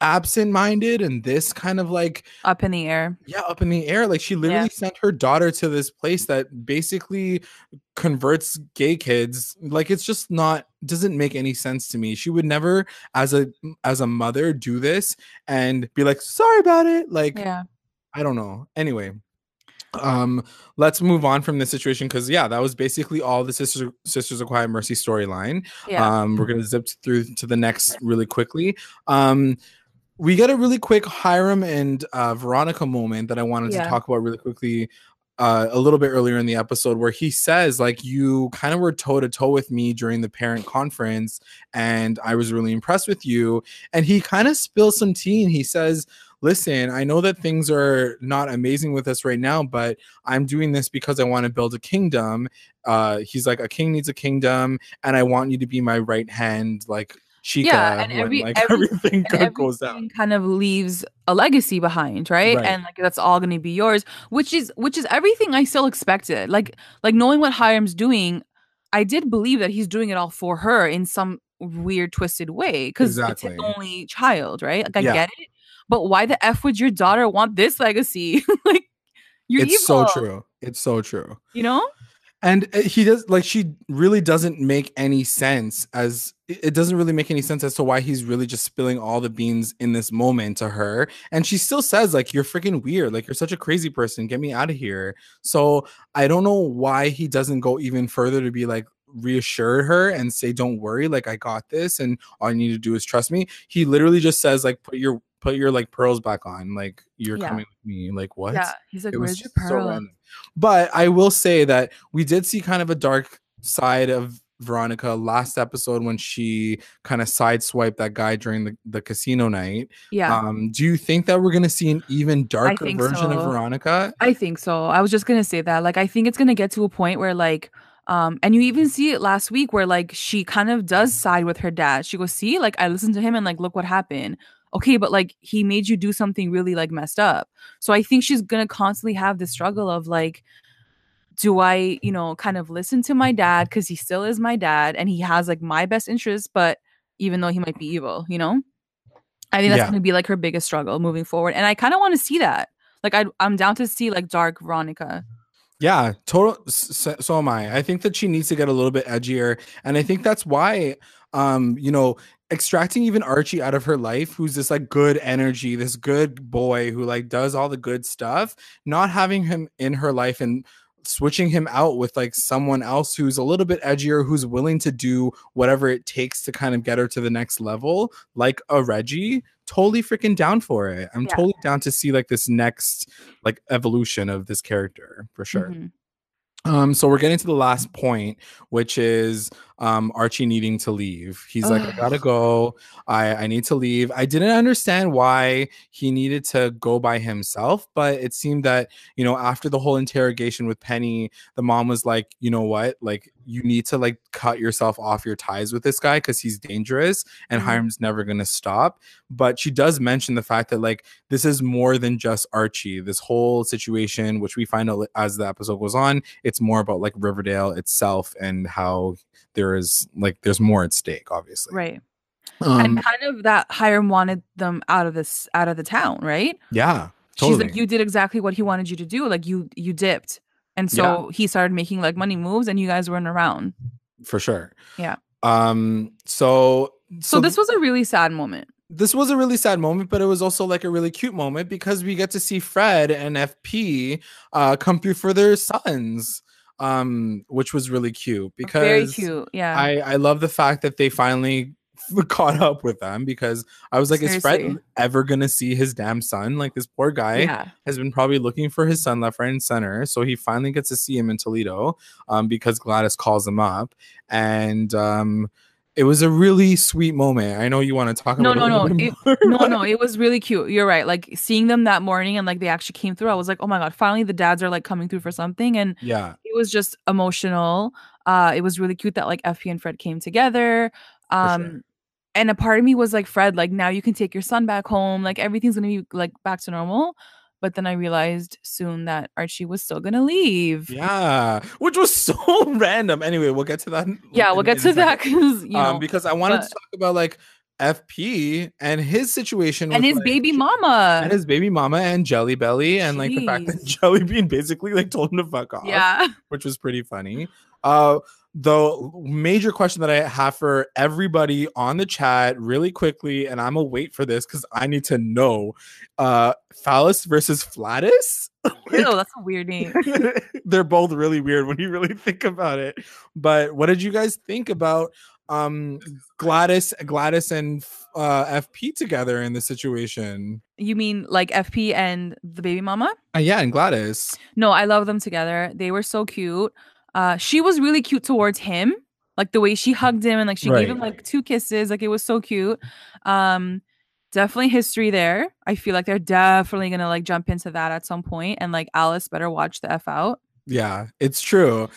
absent-minded and this kind of like up in the air. yeah up in the air like she literally sent her daughter to this place that basically converts gay kids like it's just not doesn't make any sense to me she would never as a as a mother do this and be like sorry about it like Yeah. i don't know anyway um let's move on from this situation because yeah that was basically all the sisters sisters of quiet mercy storyline Yeah. um, we're gonna zip through to the next really quickly. Um, we get a really quick Hiram and uh, Veronica moment that I wanted Yeah. to talk about really quickly. Uh, a little bit earlier in the episode, where he says, like, you kind of were toe to toe with me during the parent conference, and I was really impressed with you. And he kind of spills some tea and he says, Listen, I know that things are not amazing with us right now, but I'm doing this because I want to build a kingdom. Uh, he's like, A king needs a kingdom, and I want you to be my right hand, like Chica, Yeah, and when, every- like every- everything and goes down. kind of leaves a legacy behind right? Right. and like that's all going to be yours which is which is everything i still expected like like knowing what hiram's doing i did believe that he's doing it all for her in some weird twisted way because it's his only child right like i Yeah. get it but why the f would your daughter want this legacy like you're It's evil, so true. It's so true. you know And uh, he does like she really doesn't make any sense as it it doesn't really make any sense as to why he's really just spilling all the beans in this moment to her. And she still says like you're freaking weird, like you're such a crazy person, get me out of here. So I don't know why he doesn't go even further to be like reassure her and say don't worry like I got this and all you need to do is trust me. He literally just says like put your put your like pearls back on like you're Yeah. coming with me like what? yeah he's like it where's your just so random. But I will say that we did see kind of a dark side of Veronica last episode when she kind of sideswiped that guy during the, the casino night. yeah Um, do you think that we're gonna see an even darker version of. Veronica? I think so. I was just gonna say that. Like, I think it's gonna get to a point where, like, um, and you even see it last week where, like, she kind of does side with her dad. She goes, "See, like, I listened to him, and like, look what happened." Okay, but like, he made you do something really like messed up. So I think she's gonna constantly have this struggle of like, do I, you know, kind of listen to my dad because he still is my dad and he has like my best interests, but even though he might be evil, you know. I think that's Yeah. going to be like her biggest struggle moving forward, and I kind of want to see that. Like I, I'm down to see like dark Veronica. Yeah, total. So, so am I. I think that she needs to get a little bit edgier, and I think that's why, um, you know, extracting even Archie out of her life, who's this like good energy, this good boy who like does all the good stuff, not having him in her life and switching him out with like someone else who's a little bit edgier, who's willing to do whatever it takes to kind of get her to the next level, like a Reggie. Totally freaking down for it. I'm Yeah. totally down to see like this next like evolution of this character for sure. Mhm. Um, so we're getting to the last point, which is um Archie needing to leave. He's like, I gotta go. I I need to leave. I didn't understand why he needed to go by himself, but it seemed that you know after the whole interrogation with Penny, the mom was like, you know what, like you need to like cut yourself off your ties with this guy because he's dangerous and Mhm. Hiram's never gonna stop. But she does mention the fact that like this is more than just Archie. This whole situation, which we find out as the episode goes on, it's more about like Riverdale itself and how there is like there's more at stake, obviously. Right. Um, and kind of that Hiram wanted them out of this out of the town, right? yeah. She's like, you did exactly what he wanted you to do. Like you you dipped. And so he started making like money moves and you guys weren't around. for sure. Yeah. Um. So. So, this was a really sad moment. this was a really sad moment, but it was also like a really cute moment because we get to see Fred and FP uh, come through for their sons, um, which was really cute because Very cute. Yeah. I I love the fact that they finally caught up with them because I was like, is Fred ever gonna see his damn son? Like this poor guy yeah. has been probably looking for his son left, right, and center. So he finally gets to see him in Toledo um, because Gladys calls him up. And um, it was a really sweet moment. I know you want to talk No, about it no, no, it- no, no, it was really cute. You're right. Like seeing them that morning and like they actually came through. I was like, oh my god, finally the dads are like coming through for something. And Yeah, it was just emotional. Uh, it was really cute that like FP and Fred came together. sure. Um, and a part of me was like, Fred, like now you can take your son back home. Like everything's gonna be like back to normal. But then I realized soon that Archie was still gonna leave. yeah, which was so random. Anyway, we'll get to that. Yeah, we'll get to that because you know, um, because I wanted to talk about like FP and his situation and with, his like, baby mama. and his baby mama and Jelly Belly, and like the fact that Jelly Bean basically like told him to fuck off. yeah. which was pretty funny. Uh, the major question that I have for everybody on the chat, really quickly, and I'm gonna wait for this because I need to know. Uh, Falice versus Fladys. Ew, that's a weird name. They're both really weird when you really think about it. But what did you guys think about um Gladys, Gladys and uh FP together in the situation? You mean like FP and the baby mama? Uh, yeah, and Gladys. No, I love them together. They were so cute. Uh, she was really cute towards him, like the way she hugged him and like she gave him like two kisses. Like it was so cute. Um, definitely history there. I feel like they're definitely gonna like jump into that at some point, and like Alice better watch the f out. Yeah, it's true.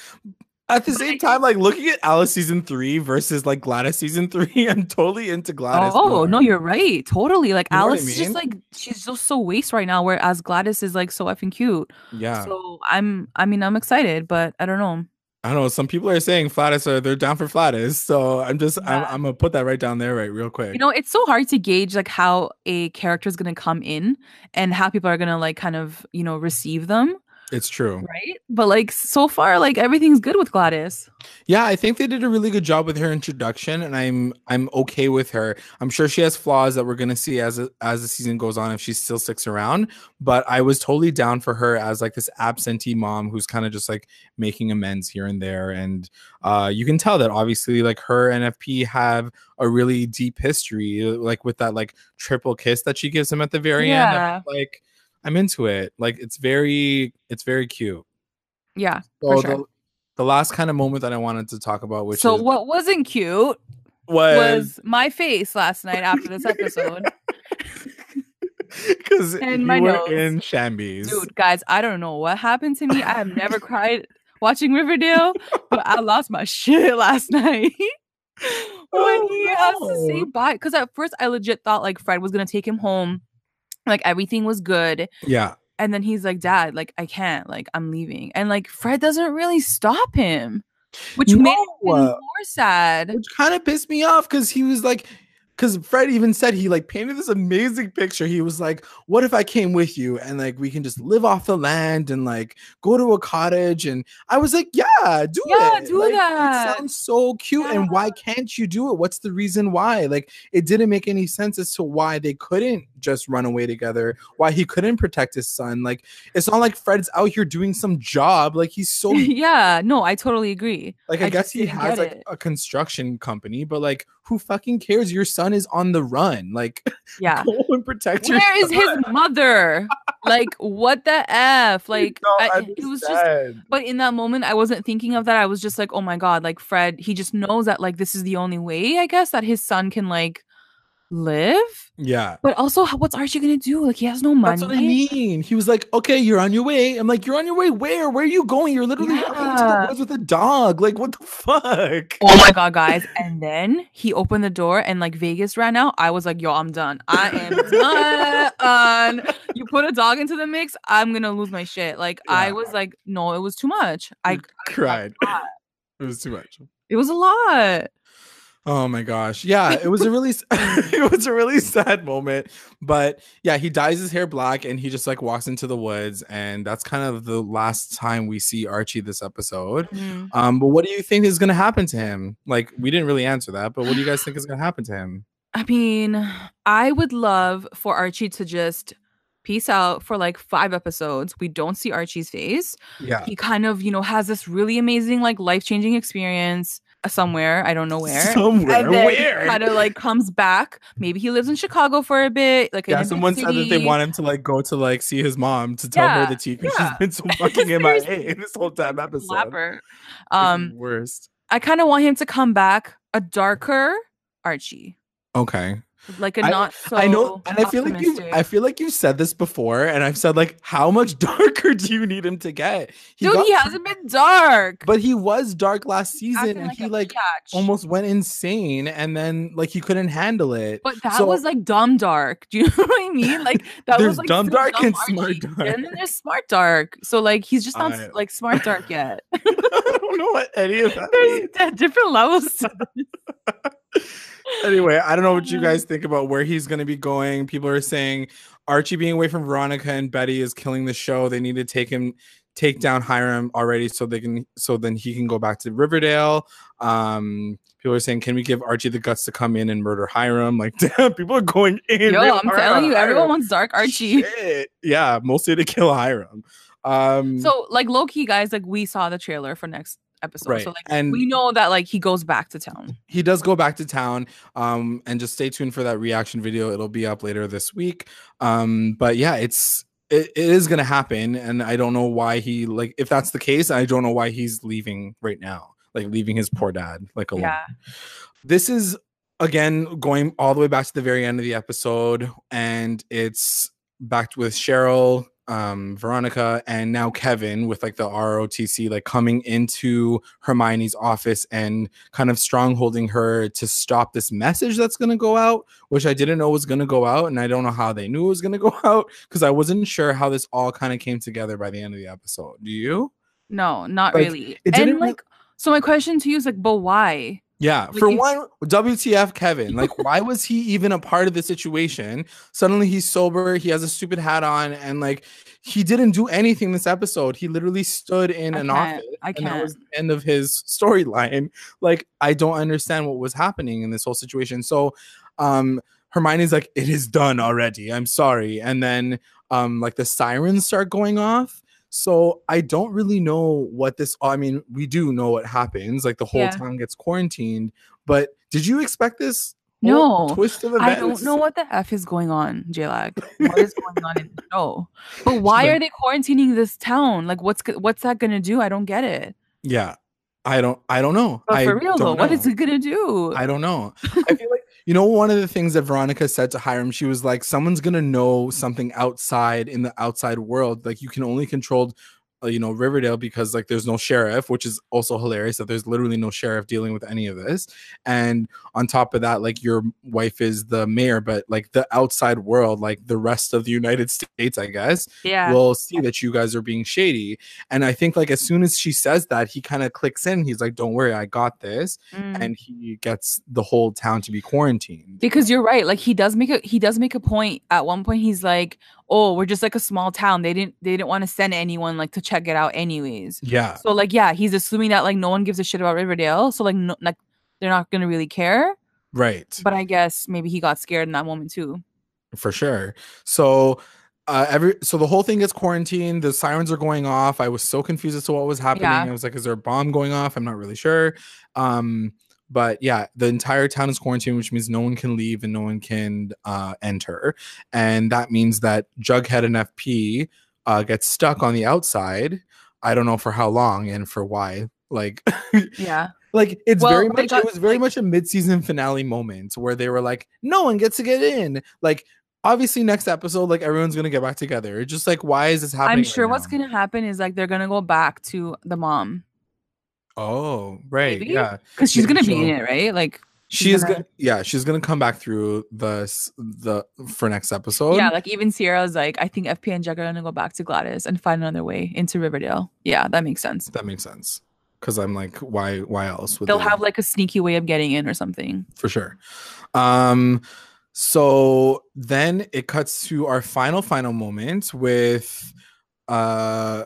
At the same time, like looking at Alice season three versus like Gladys season three, I'm totally into Gladys. oh more. no, you're right. Totally. Like You what I Alice is just like she's just so waste right now, whereas Gladys is like so effing cute. yeah. So I'm I mean I'm excited, but I don't know. I don't know. Some people are saying Fladys are they're down for Fladys, so I'm just I'm, I'm gonna put that right down there, right, real quick. You know, it's so hard to gauge like how a character is gonna come in and how people are gonna like kind of, you know, receive them, it's true. right? But like so far, like everything's good with Gladys. Yeah, I think they did a really good job with her introduction, and I'm I'm okay with her. I'm sure she has flaws that we're gonna see as a, as the season goes on if she still sticks around. But I was totally down for her as like this absentee mom who's kind of just like making amends here and there, and uh, you can tell that obviously like her and FP have a really deep history, like with that like triple kiss that she gives him at the very end. Yeah. I'm Like I'm into it. Like it's very it's very cute. Yeah. So For sure. the, the last kind of moment that I wanted to talk about, which so is what wasn't cute was was my face last night after this episode. because And you my were nose. in Shambies. Dude, guys, I don't know what happened to me. I have never cried watching Riverdale, but I lost my shit last night. when Oh, he has to say bye. Because at first I legit thought like Fred was gonna take him home. Like everything was good. Yeah, And then he's like, Dad, like I can't, like I'm leaving. And like Fred doesn't really stop him. Which made it No, even uh, more sad. which kind of pissed me off because he was like, because Fred even said he like painted this amazing picture. He was like, "What if I came with you and like we can just live off the land and like go to a cottage?" And I was like, "Yeah, do Yeah, it. do Like, that. It sounds so cute. And why can't you do it? What's the reason why? Like, it didn't make any sense as to why they couldn't just run away together. Why he couldn't protect his son. Like, it's not like Fred's out here doing some job. Like, he's so yeah, no, I totally agree. like I, I guess he has like it. a construction company, but like who fucking cares? Your son is on the run. Like Yeah. go and protect your Where is his mother? Like, what the F? Like, I, it was just, but in that moment, I wasn't thinking of that. I was just like, oh my God, like, Fred, he just knows that, like, this is the only way, I guess, that his son can, like, live. yeah. But also, what's Archie gonna do? Like, he has no money. That's what I mean. He was like, "Okay, you're on your way." I'm like, "You're on your way where? Where are you going? You're literally out into the woods with a dog. Like, what the fuck?" Oh my god, guys. And then he opened the door and like Vegas ran out. I was like, yo, I'm done. I am done. You put a dog into the mix, I'm gonna lose my shit. Like I was like, no, it was too much. I You cried. It was too much. it was a lot. Oh my gosh. Yeah, it was a really it was a really sad moment. But yeah, he dyes his hair black and he just like walks into the woods and that's kind of the last time we see Archie this episode. Mm. Um but what do you think is going to happen to him? Like we didn't really answer that, but what do you guys think is going to happen to him? I mean, I would love for Archie to just peace out for like five episodes. We don't see Archie's face. Yeah. He kind of, you know, has this really amazing, like life changing experience somewhere. I don't know where. Somewhere. Where? kind of like comes back. Maybe he lives in Chicago for a bit. Like yeah, someone said that they want him to like go to like see his mom to tell her Yeah, the tea because yeah. she's been so fucking in MIA Seriously. this whole time episode. Slapper. Um, worst. I kind of want him to come back, a darker Archie, Okay. Like a not so. I know, and I feel like you I feel like you've said this before, and I've said like, how much darker do you need him to get? He Dude, got- he hasn't been dark. but he was dark last season, and he like biatch. almost went insane, and then like he couldn't handle it. But that So- was like dumb dark. Do you know what I mean? Like that There's was like dumb dark and Archie. smart dark. And then there's smart dark. So like he's just not I- like smart dark yet. I don't know what any of that there's different levels. Anyway, I don't know what you Um, guys think about where he's going to be going. People are saying Archie being away from Veronica and Betty is killing the show. They need to take him, take down Hiram already, so they can, so then he can go back to Riverdale. Um, people are saying, can we give Archie the guts to come in and murder Hiram? Like, damn, people are going in. Yo, I'm telling you, everyone Hiram. wants dark Archie. Shit. Yeah, mostly to kill Hiram. Um, So like low key guys, like we saw the trailer for next episode. Right, So like and- we know that like he goes back to town. he does go back to town um and just stay tuned for that reaction video it'll be up later this week um but yeah it's it, it is gonna happen and i don't know why he like if that's the case i don't know why he's leaving right now like leaving his poor dad like alone Yeah. this is again going all the way back to the very end of the episode and it's back with cheryl um veronica and now kevin with like the rotc like coming into hermione's office and kind of strongholding her to stop this message that's going to go out which i didn't know was going to go out and i don't know how they knew it was going to go out because i wasn't sure how this all kind of came together by the end of the episode do you No, not Like, really. And re- like so my question to you is like, but why? Yeah, Like, for one, WTF Kevin? Like, why was he even a part of the situation? Suddenly he's sober, he has a stupid hat on, and like he didn't do anything this episode. He literally stood in I an can't. office, I and that was can't. the end of his storyline. Like, I don't understand what was happening in this whole situation. So, um, Hermione's like, "It is done already. I'm sorry," and then um, like the sirens start going off. So I don't really know what this. I mean, we do know what happens. Like the whole Yeah. town gets quarantined. But did you expect this? No, twist of events. I don't know what the F is going on, JLag. What is going on in the show? But why are they quarantining this town? Like what's what's that gonna do? I don't get it. Yeah, I don't. I don't know. But I for real though, don't what is it gonna do? I don't know. I feel like you know one of the things that Veronica said to Hiram, she was like, "Someone's gonna know something outside in the outside world. Like you can only control." Uh, you know Riverdale because like there's no sheriff, which is also hilarious that there's literally no sheriff dealing with any of this. And on top of that, like your wife is the mayor, but like the outside world, like the rest of the United States, I guess, yeah. will see that you guys are being shady. And I think like as soon as she says that, he kind of clicks in. He's like, "Don't worry, I got this." Mm. and he gets the whole town to be quarantined. because you're right like he does make a he does make a point at one point he's like oh we're just like a small town they didn't they didn't want to send anyone like to check it out anyways Yeah, so like yeah he's assuming that like no one gives a shit about riverdale so like no, like they're not gonna really care right, but i guess maybe he got scared in that moment too for sure. So. Uh, every so the whole thing gets quarantined. The sirens are going off. I was so confused as to what was happening. Yeah. I was like, "Is there a bomb going off?" I'm not really sure. Um, but yeah, the entire town is quarantined, which means no one can leave and no one can uh, enter, and that means that Jughead and FP uh, get stuck on the outside. I don't know for how long and for why. Like, yeah like it's Well, very much got, it was very like- much a mid-season finale moment where they were like no one gets to get in like obviously next episode like everyone's gonna get back together It's just like why is this happening i'm sure right what's now? gonna happen is like they're gonna go back to the mom oh right Maybe? yeah. Because she's gonna be in it right? Like she is gonna- gonna yeah she's gonna come back through the the for next episode. Yeah like even sierra's like i think fp and jug are gonna go back to gladys and find another way into riverdale. Yeah that makes sense. That makes sense. Because i'm like why why else would they'll they- have like a sneaky way of getting in or something. For sure. Um, so then it cuts to our final final moment with uh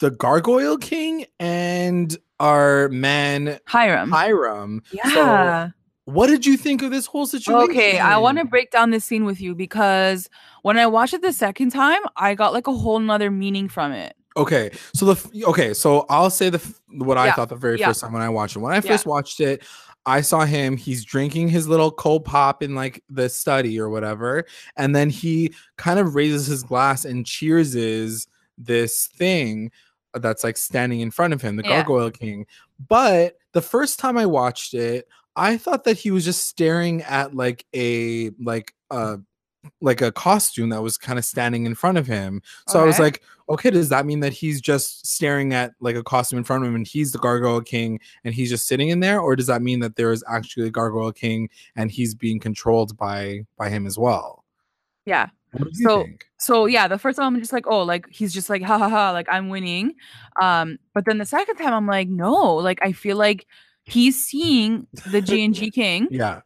the Gargoyle King and our man hiram Hiram. yeah What did you think of this whole situation? okay i want to break down this scene with you because when i watched it the second time i got like a whole nother meaning from it Okay, so the okay, so I'll say the what I Yeah, thought the very yeah. first time when I watched it. When I Yeah. first watched it, I saw him. He's drinking his little cold pop in like the study or whatever, and then he kind of raises his glass and cheerses this thing that's like standing in front of him, the Yeah. Gargoyle King. But the first time I watched it, I thought that he was just staring at like a like a like a costume that was kind of standing in front of him. So I was like, okay, does that mean that he's just staring at like a costume in front of him and he's the Gargoyle King and he's just sitting in there, or does that mean that there is actually a Gargoyle King and he's being controlled by by him as well? Yeah. What do you So- think? So yeah, the first time I'm just like, oh, like he's just like, ha ha ha, like I'm winning. Um, but then the second time I'm like, no, like I feel like he's seeing the G and G King. Yeah.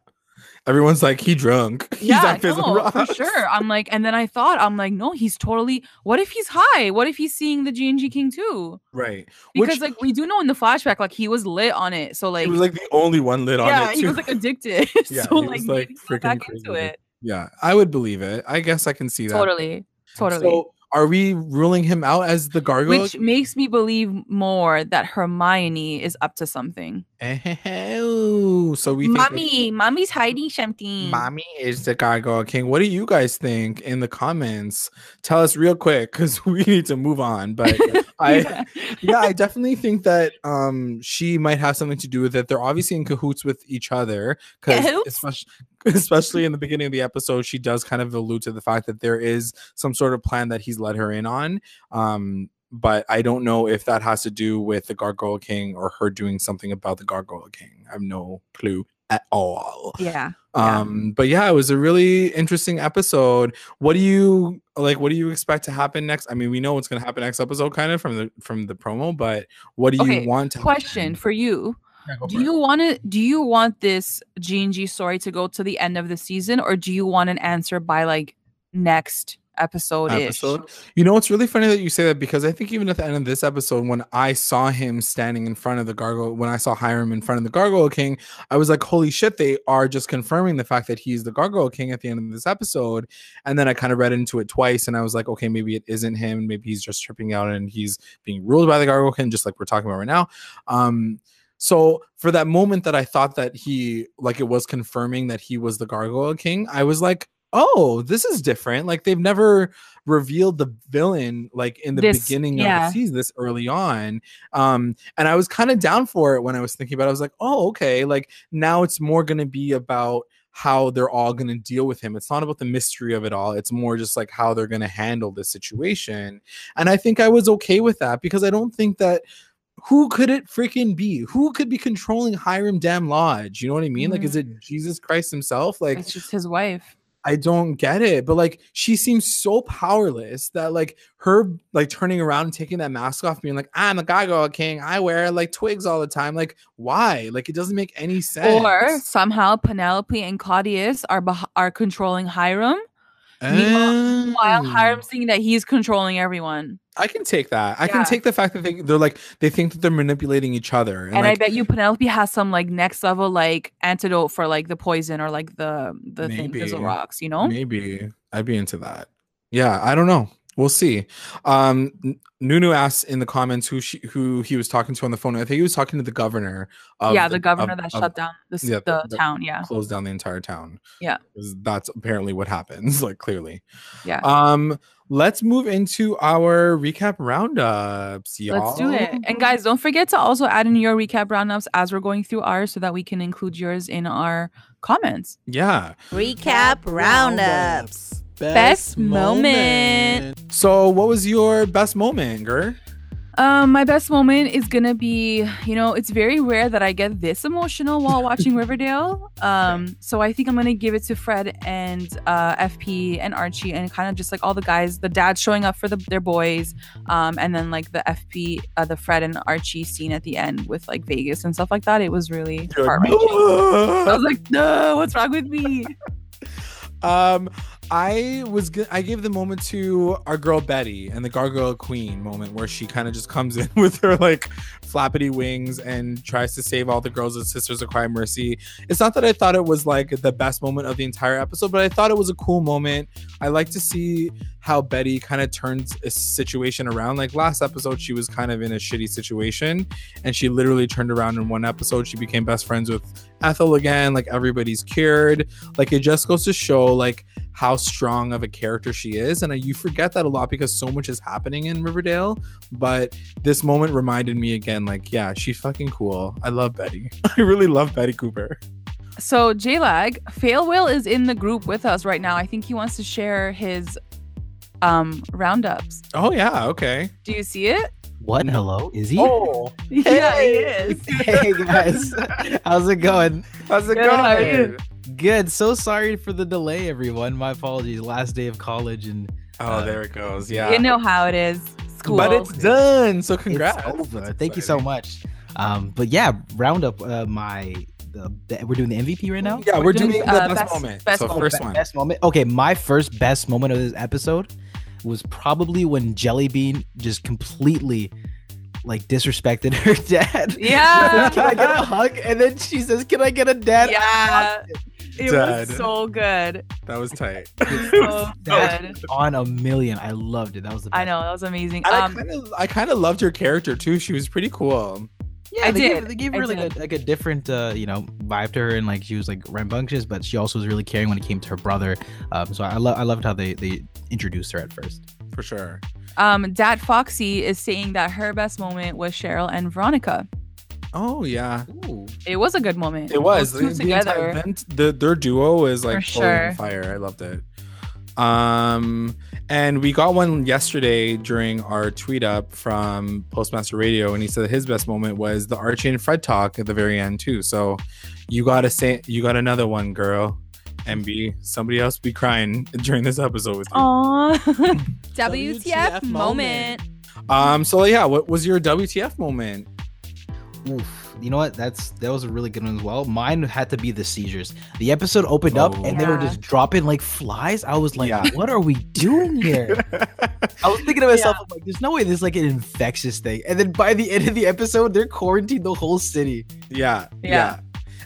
Everyone's like, he drunk. He's yeah, no, for sure. I'm like, and then I thought, I'm like, no, he's totally. What if he's high? What if he's seeing the G and G King too? Right. Because Which like we do know in the flashback, like he was lit on it. So like, he was like the only one lit on it. yeah, he was like addicted. Yeah, so he like, was, like, freaking back crazy into it. Yeah, I would believe it. I guess I can see that. Totally, totally. So are we ruling him out as the gargoyle? Which makes me believe more that Hermione is up to something. Oh, so we think that Mommy, mommy's hiding something. mommy is the gargoyle king. What do you guys think in the comments? Tell us real quick because we need to move on. But I Yeah. yeah, I definitely think that um she might have something to do with it. They're obviously in cahoots with each other because especially especially in the beginning of the episode, she does kind of allude to the fact that there is some sort of plan that he's led her in on. Um, but I don't know if that has to do with the Gargoyle King or her doing something about the Gargoyle King. I have no clue at all. yeah. Yeah. Um, but yeah, it was a really interesting episode. What do you like? What do you expect to happen next? I mean, we know what's going to happen next episode, kind of from the from the promo. But what do you want to Question happen? for you. Yeah, go Do for it. you want to do you want this G&G story to go to the end of the season or do you want an answer by like next episode episode. You know, it's really funny that you say that because I think even at the end of this episode, when I saw him standing in front of the gargoyle, when I saw Hiram in front of the Gargoyle King, I was like, holy shit, they are just confirming the fact that he's the Gargoyle King at the end of this episode. And then I kind of read into it twice and I was like, okay, maybe it isn't him. Maybe he's just tripping out and he's being ruled by the Gargoyle King, just like we're talking about right now. Um, so for that moment that I thought that he like it was confirming that he was the Gargoyle King, I was like, oh, this is different. Like they've never revealed the villain like in the This- beginning of the season this early on. Um, and I was kind of down for it when I was thinking about it. I was like, oh, okay, like now it's more gonna be about how they're all going to deal with him. It's not about the mystery of it all. It's more just like how they're going to handle the situation. And I think I was okay with that because I don't think that who could it freaking be? Who could be controlling Hiram damn Lodge? You know what I mean? Like, is it Jesus Christ himself? Like, It's just his wife. I don't get it. But like, she seems so powerless that like her like turning around and taking that mask off, being like, I'm a Gargoyle King. I wear like twigs all the time. Like, why? Like, it doesn't make any sense. Or somehow Penelope and Claudius are beh- are controlling Hiram while Oh. Hiram's thinking that he's controlling everyone. I can take that. I Yeah. can take the fact that they they're like they think that they're manipulating each other. And, I like, bet you Penelope has some like next level like antidote for like the poison or like the the thing fizzle Maybe. rocks, you know? maybe I'd be into that. Yeah, I don't know. We'll see. Um, Nunu asked in the comments who she who he was talking to on the phone. I think he was talking to the governor. Of yeah, the, governor of- that of- shut down this, yeah, the, the- the- town. Yeah. closed down the entire town. Yeah. 'Cause that's apparently what happens. Like clearly. Yeah. Um, let's move into our recap roundups, y'all. Let's do it. And guys, don't forget to also add in your recap roundups as we're going through ours so that we can include yours in our comments. yeah. Recap roundups. Best moment. So, what was your best moment, Ger? Um, my best moment is gonna be, you know, it's very rare that I get this emotional while watching Riverdale. Um, so I think I'm gonna give it to Fred and uh, FP and Archie and kind of just like all the guys, the dads showing up for the, their boys, um, and then like the FP, uh, the Fred and Archie scene at the end with like Vegas and stuff like that. It was really You're heart like, wrenching. I was like, no, what's wrong with me? Um, I was I gave the moment to our girl Betty and the Gargoyle Queen moment where she kind of just comes in with her like flappity wings and tries to save all the girls and sisters of Quiet Mercy. It's not that I thought it was like the best moment of the entire episode, but I thought it was a cool moment. I like to see how Betty kind of turns a situation around. Like last episode, she was kind of in a shitty situation and she literally turned around in one episode. She became best friends with Ethel again. Like everybody's cured. Like it just goes to show like how strong of a character she is. And uh, you forget that a lot because so much is happening in Riverdale. But this moment reminded me again, like, yeah, she's fucking cool. I love Betty. I really love Betty Cooper. So JLag, Fail Will is in the group with us right now. I think he wants to share his um roundups. Oh yeah, okay. Do you see it? What? Hello? Is he? Oh, Yeah, he is. hey guys, how's it going? how's it Good, how are you? going? Good. So sorry for the delay, everyone. My apologies. Last day of college and Oh, there it goes. Yeah. You know how it is. School. but it's done. So congrats. it's over. That's Thank you so much. Um, but yeah, round up uh, my. The, the, we're doing the MVP right now. Yeah, we're, We're doing, doing, the uh, best, best- moment. best so moment. first one. Best moment. Okay, my first best moment of this episode was probably when Jellybean just completely like disrespected her dad. Yeah. Can I get a hug? And then she says, "Can I get a dad?" Yeah. It Dad. was so good. That was tight. So That's good. on a million. I loved it. That was the best. I know that was amazing. And I Um, kind of, I kind of loved her character too. She was pretty cool. Yeah, I they did. Gave, they gave I her like a, like a different, uh, you know, vibe to her, and like she was like rambunctious, but she also was really caring when it came to her brother. Um, so I love, I loved how they they introduced her at first. For sure. um, Dad Foxy is saying that her best moment was Cheryl and Veronica. Oh yeah, Ooh. It was a good moment. it was. Those two The, the together. event, the, their duo is like For totally sure. fire. I loved it. Um, and we got one yesterday during our tweet up from Postmaster Radio, and he said his best moment was the Archie and Fred talk at the very end too. So you gotta say you got another one, girl. MB, somebody else be crying during this episode with you. Aww. WTF, WTF moment. Um, so yeah, what was your WTF moment? Oof. You know what? That's that was a really good one as well. Mine had to be the seizures. The episode opened up Oh. and they were oh, just dropping like flies. I was like, Yeah. what are we doing here? I was thinking to myself, I'm like, there's no way this is like an infectious thing. And then by the end of the episode, they're quarantined the whole city. Yeah, yeah.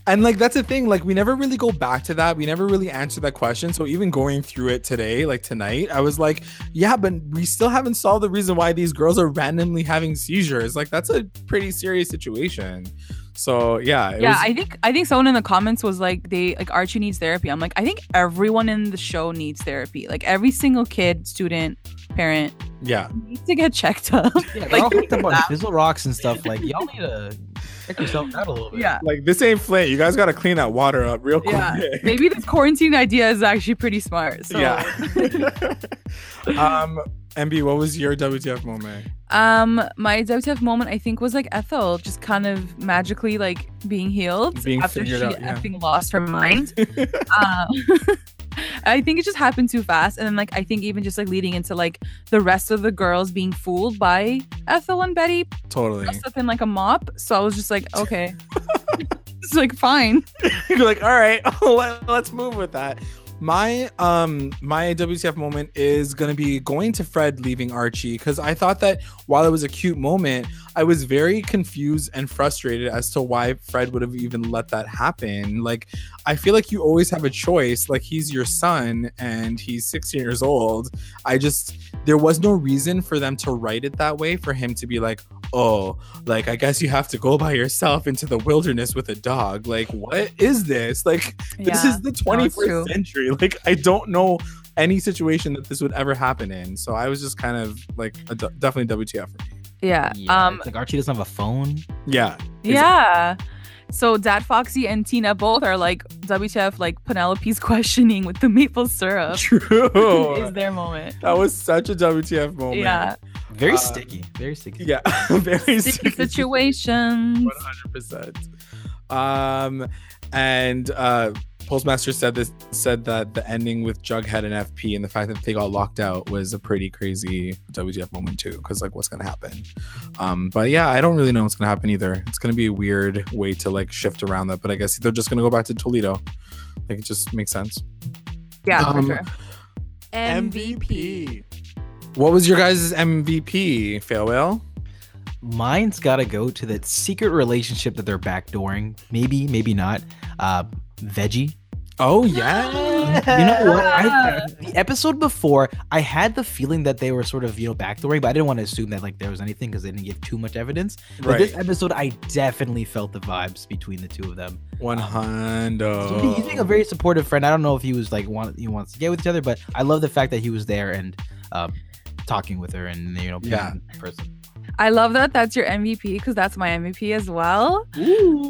And like that's the thing, like we never really go back to that. We never really answer that question. So even going through it today, like tonight, I was like, yeah, but we still haven't solved the reason why these girls are randomly having seizures. Like that's a pretty serious situation. So yeah, it yeah, was, I think I think someone in the comments was like they like Archie needs therapy. I'm like I think everyone in the show needs therapy. Like every single kid, student, parent yeah, needs to get checked up. Yeah, they're Like- all hooked up on fizzle rocks and stuff. Like, y'all need to check yourself out a little bit. yeah. like this ain't Flint. You guys got to clean that water up real quick. Yeah. Maybe this quarantine idea is actually pretty smart. So yeah. um, MB, what was your WTF moment? Um, my WTF moment I think was like Ethel just kind of magically like being healed Being after she out, yeah. effing lost her mind. um, I think it just happened too fast, and then like I think even just like leading into like the rest of the girls being fooled by Ethel and Betty totally. dressed up in like a mop. So I was just like, okay, it's like fine. You're like, all right, let, let's move with that. My um my WTF moment is gonna be going to Fred leaving Archie because I thought that while it was a cute moment, I was very confused and frustrated as to why Fred would have even let that happen. Like, I feel like you always have a choice. Like he's your son and he's 16 years old. I just there was no reason for them to write it that way for him to be like, oh, like I guess you have to go by yourself into the wilderness with a dog. Like, what is this? Like, this is the 21st true. century. Like, I don't know any situation that this would ever happen in. So I was just kind of like a d- definitely WTF for me. Yeah. Yeah, Um. like Archie doesn't have a phone. Yeah. Yeah. So Dad Foxy and Tina both are like WTF, like Penelope's questioning with the maple syrup. True. is their moment. that was such a WTF moment. Yeah. Very Uh, sticky. Very sticky. Yeah. Very Sticky sticky situations. One hundred percent. Um, and uh, Postmaster said this said that the ending with Jughead and FP and the fact that they got locked out was a pretty crazy WTF moment too. Because like, what's gonna happen? Um, but yeah, I don't really know what's gonna happen either. It's gonna be a weird way to like shift around that. But I guess they're just gonna go back to Toledo. Like, it just makes sense. Yeah, Um, for sure. MVP. What was your guys' MVP? Farewell. Mine's got to go to that secret relationship that they're backdooring. Maybe, maybe not. Uh, Veggie. Oh yeah. You know what? I, the episode before, I had the feeling that they were sort of, you know, backdooring, but I didn't want to assume that like there was anything because they didn't give too much evidence. But right. this episode, I definitely felt the vibes between the two of them. One hundred. He's being- He's being a very supportive friend. I don't know if he was like want he wants to get with each other, but I love the fact that he was there and um, talking with her and you know being Yeah. person. I love that that's your MVP because that's my MVP as well.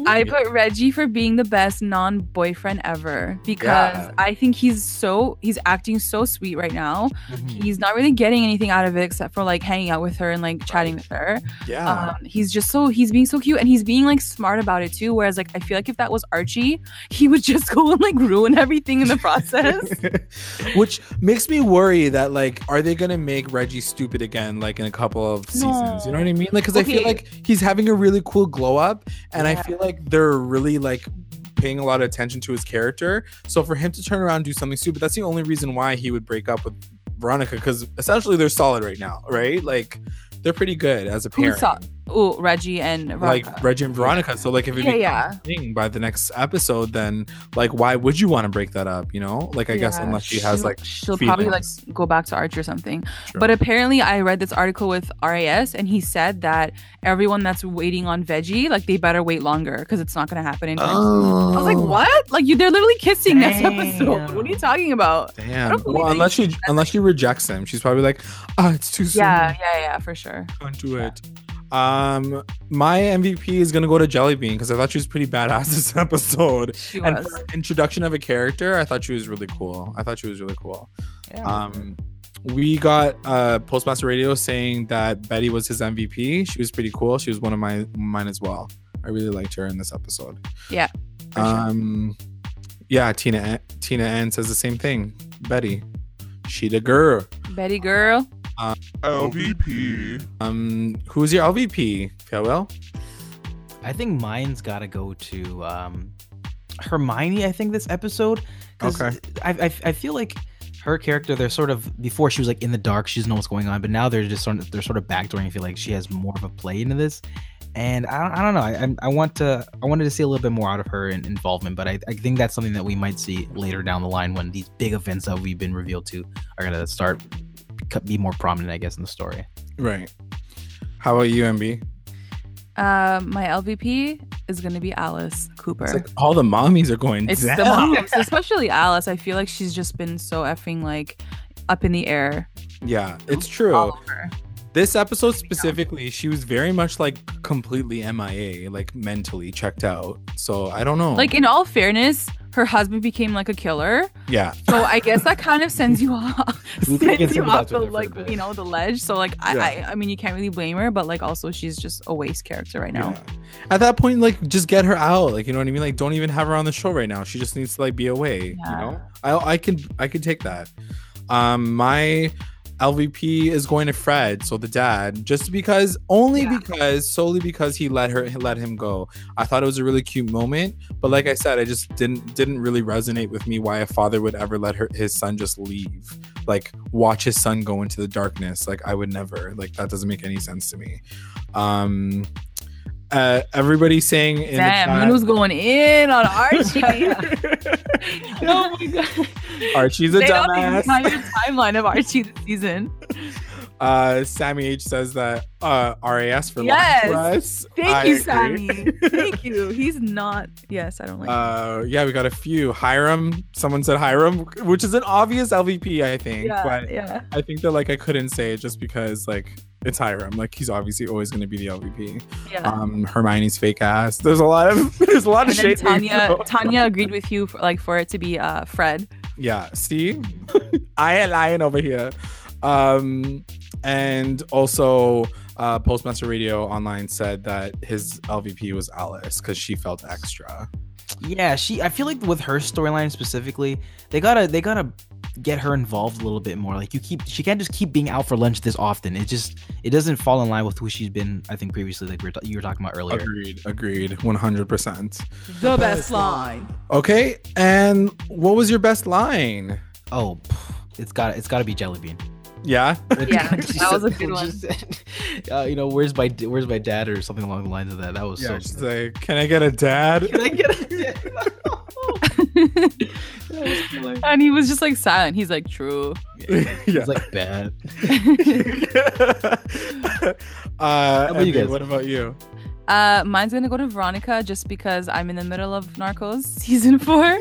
I put Reggie for being the best non-boyfriend ever because Yeah. I think he's so he's acting so sweet right now. He's not really getting anything out of it except for like hanging out with her and like chatting with her. Yeah. Um, he's just so he's being so cute and he's being like smart about it too. Whereas like I feel like if that was Archie, he would just go and like ruin everything in the process. Which makes me worry that like, are they gonna make Reggie stupid again, like in a couple of seasons? You know what I mean? Like, because I feel like he's having a really cool glow up, and I feel like they're really like paying a lot of attention to his character. So for him to turn around and do something stupid, that's the only reason why he would break up with Veronica, because essentially they're solid right now, right? Like, they're pretty good as a pair. Oh, Reggie and Like Reggie and Veronica. So like if it Yeah, yeah. thing by the next episode, then like why would you want to break that up? You know? Like I guess unless she has she'll- like she'll probably like go back to Archie or something. Sure. But apparently, I read this article with RAS, and he said that everyone that's waiting on Veggie, like they better wait longer because it's not gonna happen in time. Oh. I was like, what? Like you, they're literally kissing next episode. What are you talking about? Damn. Well, unless she unless she rejects him, she's probably like, ah, it's too soon. Yeah, yeah, yeah, for sure. Can't do it. Um, my MVP is gonna go to Jellybean because I thought she was pretty badass this episode. She And was. introduction of a character, I thought she was really cool. I thought she was really cool. Yeah. Um, we got uh Postmaster Radio saying that Betty was his MVP. She was pretty cool. She was one of my mine as well. I really liked her in this episode. Yeah, for sure. Um, yeah, Tina Tina Ann says the same thing. Betty, she the girl. Betty girl. LVP. Um, who's your LVP? Farewell. I think mine's got to go to um, Hermione. I think this episode. Okay. I, I I feel like her character. They're sort of before she was like in the dark. She doesn't know what's going on, but now they're just sort of they're sort of backdooring. I feel like she has more of a play into this. And I don't, I don't know. I, I'm- want to I wanted to see a little bit more out of her in, involvement, but I, I think that's something that we might see later down the line when these big events that we've been revealed to are gonna start beco- be more prominent, I guess, in the story. Right. How about you, MB? Um, my LVP is gonna be Alice Cooper. It's like all the mommies are going It's down. the moms, especially Alice. I feel like she's just been so effing like up in the air. Yeah, it's true. All over. This episode specifically, she was very much like completely MIA, like mentally checked out. So I don't know. Like in all fairness, her husband became like a killer. yeah, So I guess that kind of sends you off, sends you off the her for a like you know the ledge. So like I, Yeah. I I mean you can't really blame her, but like also she's just a waste character right now. yeah. At that point, like just get her out. Like you know what I mean. Like don't even have her on the show right now. She just needs to like be away. You Yeah. know. I I can I can take that. Um, my LVP is going to Fred, so the dad, just because only Yeah. because solely because he let her he let him go. I thought it was a really cute moment, but like I said, I just didn't didn't really resonate with me why a father would ever let her his son just leave, like watch his son go into the darkness. Like I would never. Like that doesn't make any sense to me. Um, uh, everybody saying in Damn, the chat, Minu's going in on Archie. oh my god. Archie's a They know the dumbass. entire timeline of Archie this season. Uh, Sammy H says that uh, RAS for Yes. Thank I you, agree. Sammy. Thank you. He's not. Yes, I don't like. him. Uh, yeah, we got a few. Hiram, someone said Hiram, which is an obvious LVP, I think. yeah, but yeah. I think that like I couldn't say it just because like it's Hiram. Like he's obviously always going to be the LVP. Yeah. Um, Hermione's fake ass. There's a lot of there's a lot and of shade. Tanya. Tanya agreed with you for like for it to be uh Fred. Yeah, see, I ain't lying over here. Um, and also, uh, Postmaster Radio Online said that his LVP was Alice because she felt extra. Yeah, she. I feel like with her storyline specifically, they gotta they gotta get her involved a little bit more. Like you keep, she can't just keep being out for lunch this often. It just it doesn't fall in line with who she's been. I think previously, like we were you were talking about earlier. Agreed, agreed, one hundred percent. The best line. Okay, and what was your best line? Oh, it's got it's got to be Jellybean. Yeah, Yeah, She that was a good one. said, uh, you know, where's my where's my dad or something along the lines of that. That was yeah. so. She's like, "Can I get a dad?" Can I get a and he was just like silent. He's like, true. yeah. It's like bad. uh, about you guys? what about you? Uh, mine's gonna go to Veronica just because I'm in the middle of Narcos season four.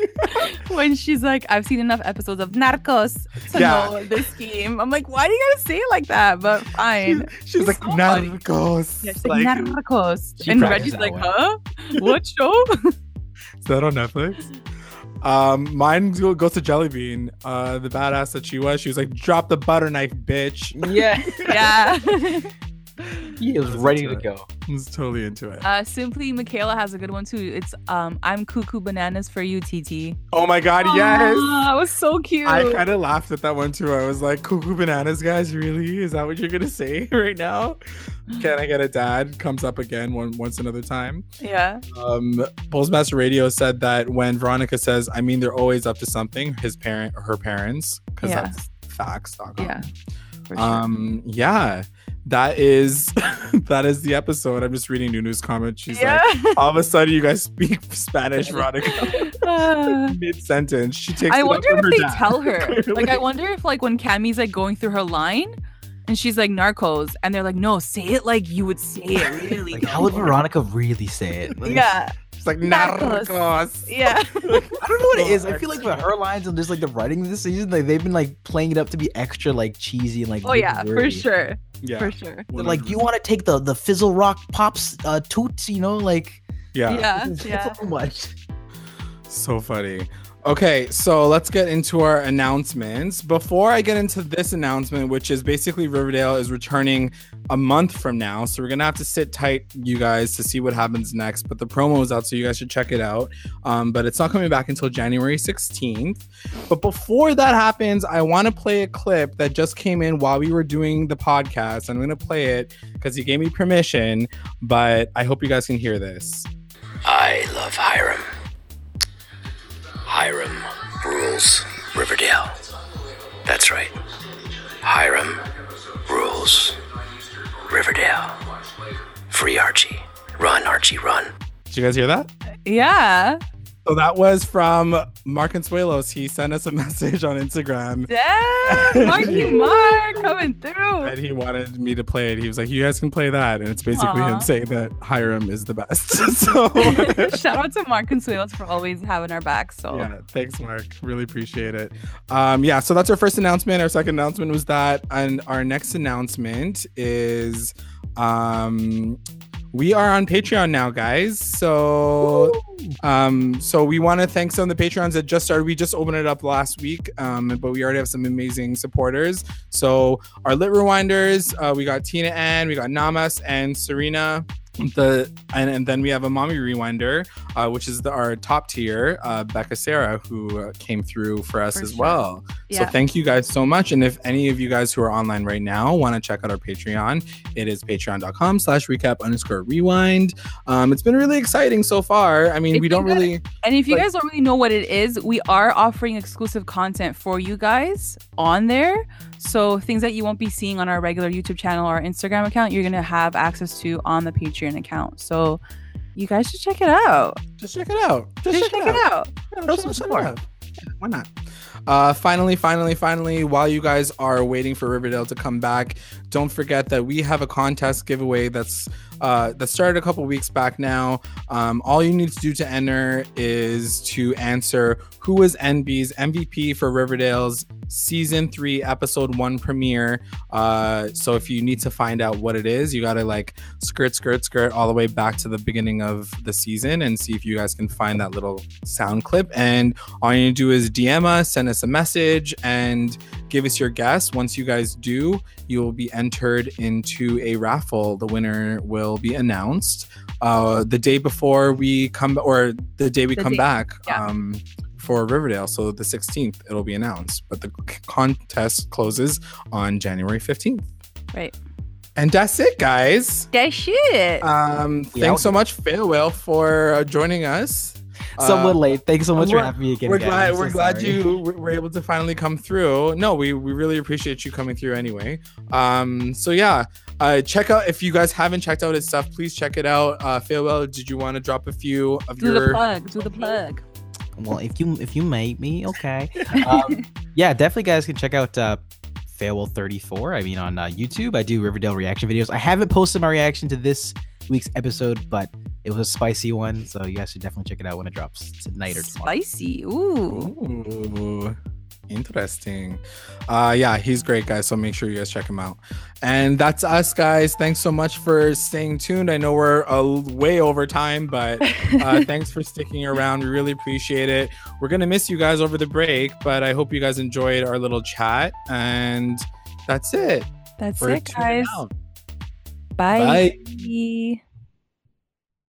when she's like, I've seen enough episodes of Narcos to Yeah. know the scheme. I'm like, why do you gotta say it like that? But fine. She's It's like so. Narcos. Yeah, she's like, Like, Narcos. She And Reggie's like, one. huh? What show? Is that on Netflix? Um, mine goes to Jellybean. Uh, the badass that she was. She was like, "Drop the butter knife, bitch." Yeah, yeah. he is ready to to it. go. I was totally into it. Uh, simply Michaela has a good one too. It's um, I'm cuckoo bananas for you, TT. Oh my god, yes. It was so cute. I kind of laughed at that one too. I was like, "Cuckoo bananas, guys, really? Is that what you're gonna say right now?" Can I get a dad? Comes up again one once another time. yeah. Um, Postmaster Radio said that when Veronica says, "I mean, they're always up to something," his parent, her parents, because Yeah. that's facts.com. Yeah. Sure. Um, yeah, that is that is the episode. I'm just reading Nunu's comment. She's yeah. like, all of a sudden, you guys speak Spanish, Veronica, Uh, mid sentence. She takes. I wonder from if her they dad. tell her. Like, I wonder if like when Cammy's like going through her line, and she's like Narcos, and they're like, no, say it like you would say it really. Like, how would. Veronica really say it? Like, Yeah. She's like Narcos. narcos. Yeah. I don't know what it is. I feel like with her lines and just like the writing this season, like they've been like playing it up to be extra like cheesy and like. oh yeah, for sure. Yeah, For sure. They're like you want to take the the fizzle rock pops uh toots, you know, like yeah, Yeah. Yeah. so much. so funny. Okay, so let's get into our announcements. Before I get into this announcement, which is basically Riverdale is returning a month from now, so we're gonna have to sit tight, you guys, to see what happens next. But the promo is out, so you guys should check it out. Um, but it's not coming back until January 16th. But before that happens, I want to play a clip that just came in while we were doing the podcast. I'm gonna play it because he gave me permission, but I hope you guys can hear this. I love Hiram. Hiram rules Riverdale. That's right. Hiram rules Riverdale. Free Archie. Run, Archie, run. Did you guys hear that? Yeah. So that was from Mark Consuelos. He sent us a message on Instagram Damn, Marky Mark coming through. and he wanted me to play it. He was like, "You guys can play that," and it's basically him saying that Hiram is the best. so Shout out to Mark Consuelos for always having our back. So yeah, thanks, Mark. Really appreciate it. Um, yeah, so that's our first announcement. Our second announcement was that, and our next announcement is, um, we are on Patreon now, guys. So, um, so we want to thank some of the Patreons that just started. We just opened it up last week, um, but we already have some amazing supporters. So our lit rewinders, uh, we got Tina Ann, we got Namas and Serena. The and, and then we have a mommy rewinder, uh, which is the, our top tier, uh, Becca Sarah, who uh, came through for us For as sure. well. So thank you guys so much. And if any of you guys who are online right now want to check out our Patreon, it is patreon.com slash recap underscore rewind. Um, it's been really exciting so far. I mean, we don't really And if you Like- guys don't really know what it is, we are offering exclusive content for you guys on there. So things that you won't be seeing on our regular YouTube channel or Instagram account, you're gonna have access to on the Patreon account. So you guys should check it out. just check it out. Just, Just check it out. Yeah, check some support. Yeah, why not? Uh, finally, finally, finally, while you guys are waiting for Riverdale to come back, don't forget that we have a contest giveaway that's uh, that started a couple weeks back now. Um, all you need to do to enter is to answer who was MB's MVP for Riverdale's season three, episode one premiere. Uh, so if you need to find out what it is, you got to like skirt, skirt, skirt all the way back to the beginning of the season and see if you guys can find that little sound clip. And all you need to do is DM us, send us a message, and give us your guess. Once you guys do, you will be entered into a raffle. The winner will be announced uh, the day before we come, or the day we The come day- back. yeah. Um, for Riverdale, so the 16th it'll be announced, but the contest closes on January 15th. Right. And that's it, guys. That shit. Um, Yeah, thanks so much, Farewell, for uh, joining us. Somewhat Uh, late. Thanks so much for having me again. we're guys. glad I'm we're glad sorry. you were were able to finally come through. No, we we really appreciate you coming through anyway. Um, so yeah, uh, check out if you guys haven't checked out his stuff, please check it out. Uh, Farewell, did you want to drop a few of do the your? plug. Do the plug. Well, if you if you made me, okay. Um, yeah, definitely, guys can check out uh, Farewell 34. I mean, on uh, YouTube, I do Riverdale reaction videos. I haven't posted my reaction to this week's episode, but it was a spicy one, so you guys should definitely check it out when it drops tonight or tomorrow. Spicy. Ooh. Ooh, interesting. Uh yeah, he's great guys, so make sure you guys check him out. And that's us guys. Thanks so much for staying tuned. I know we're a l- way over time, but uh thanks for sticking around. We really appreciate it. We're to miss you guys over the break, but I hope you guys enjoyed our little chat and that's it. That's We're it, guys. Bye. Bye.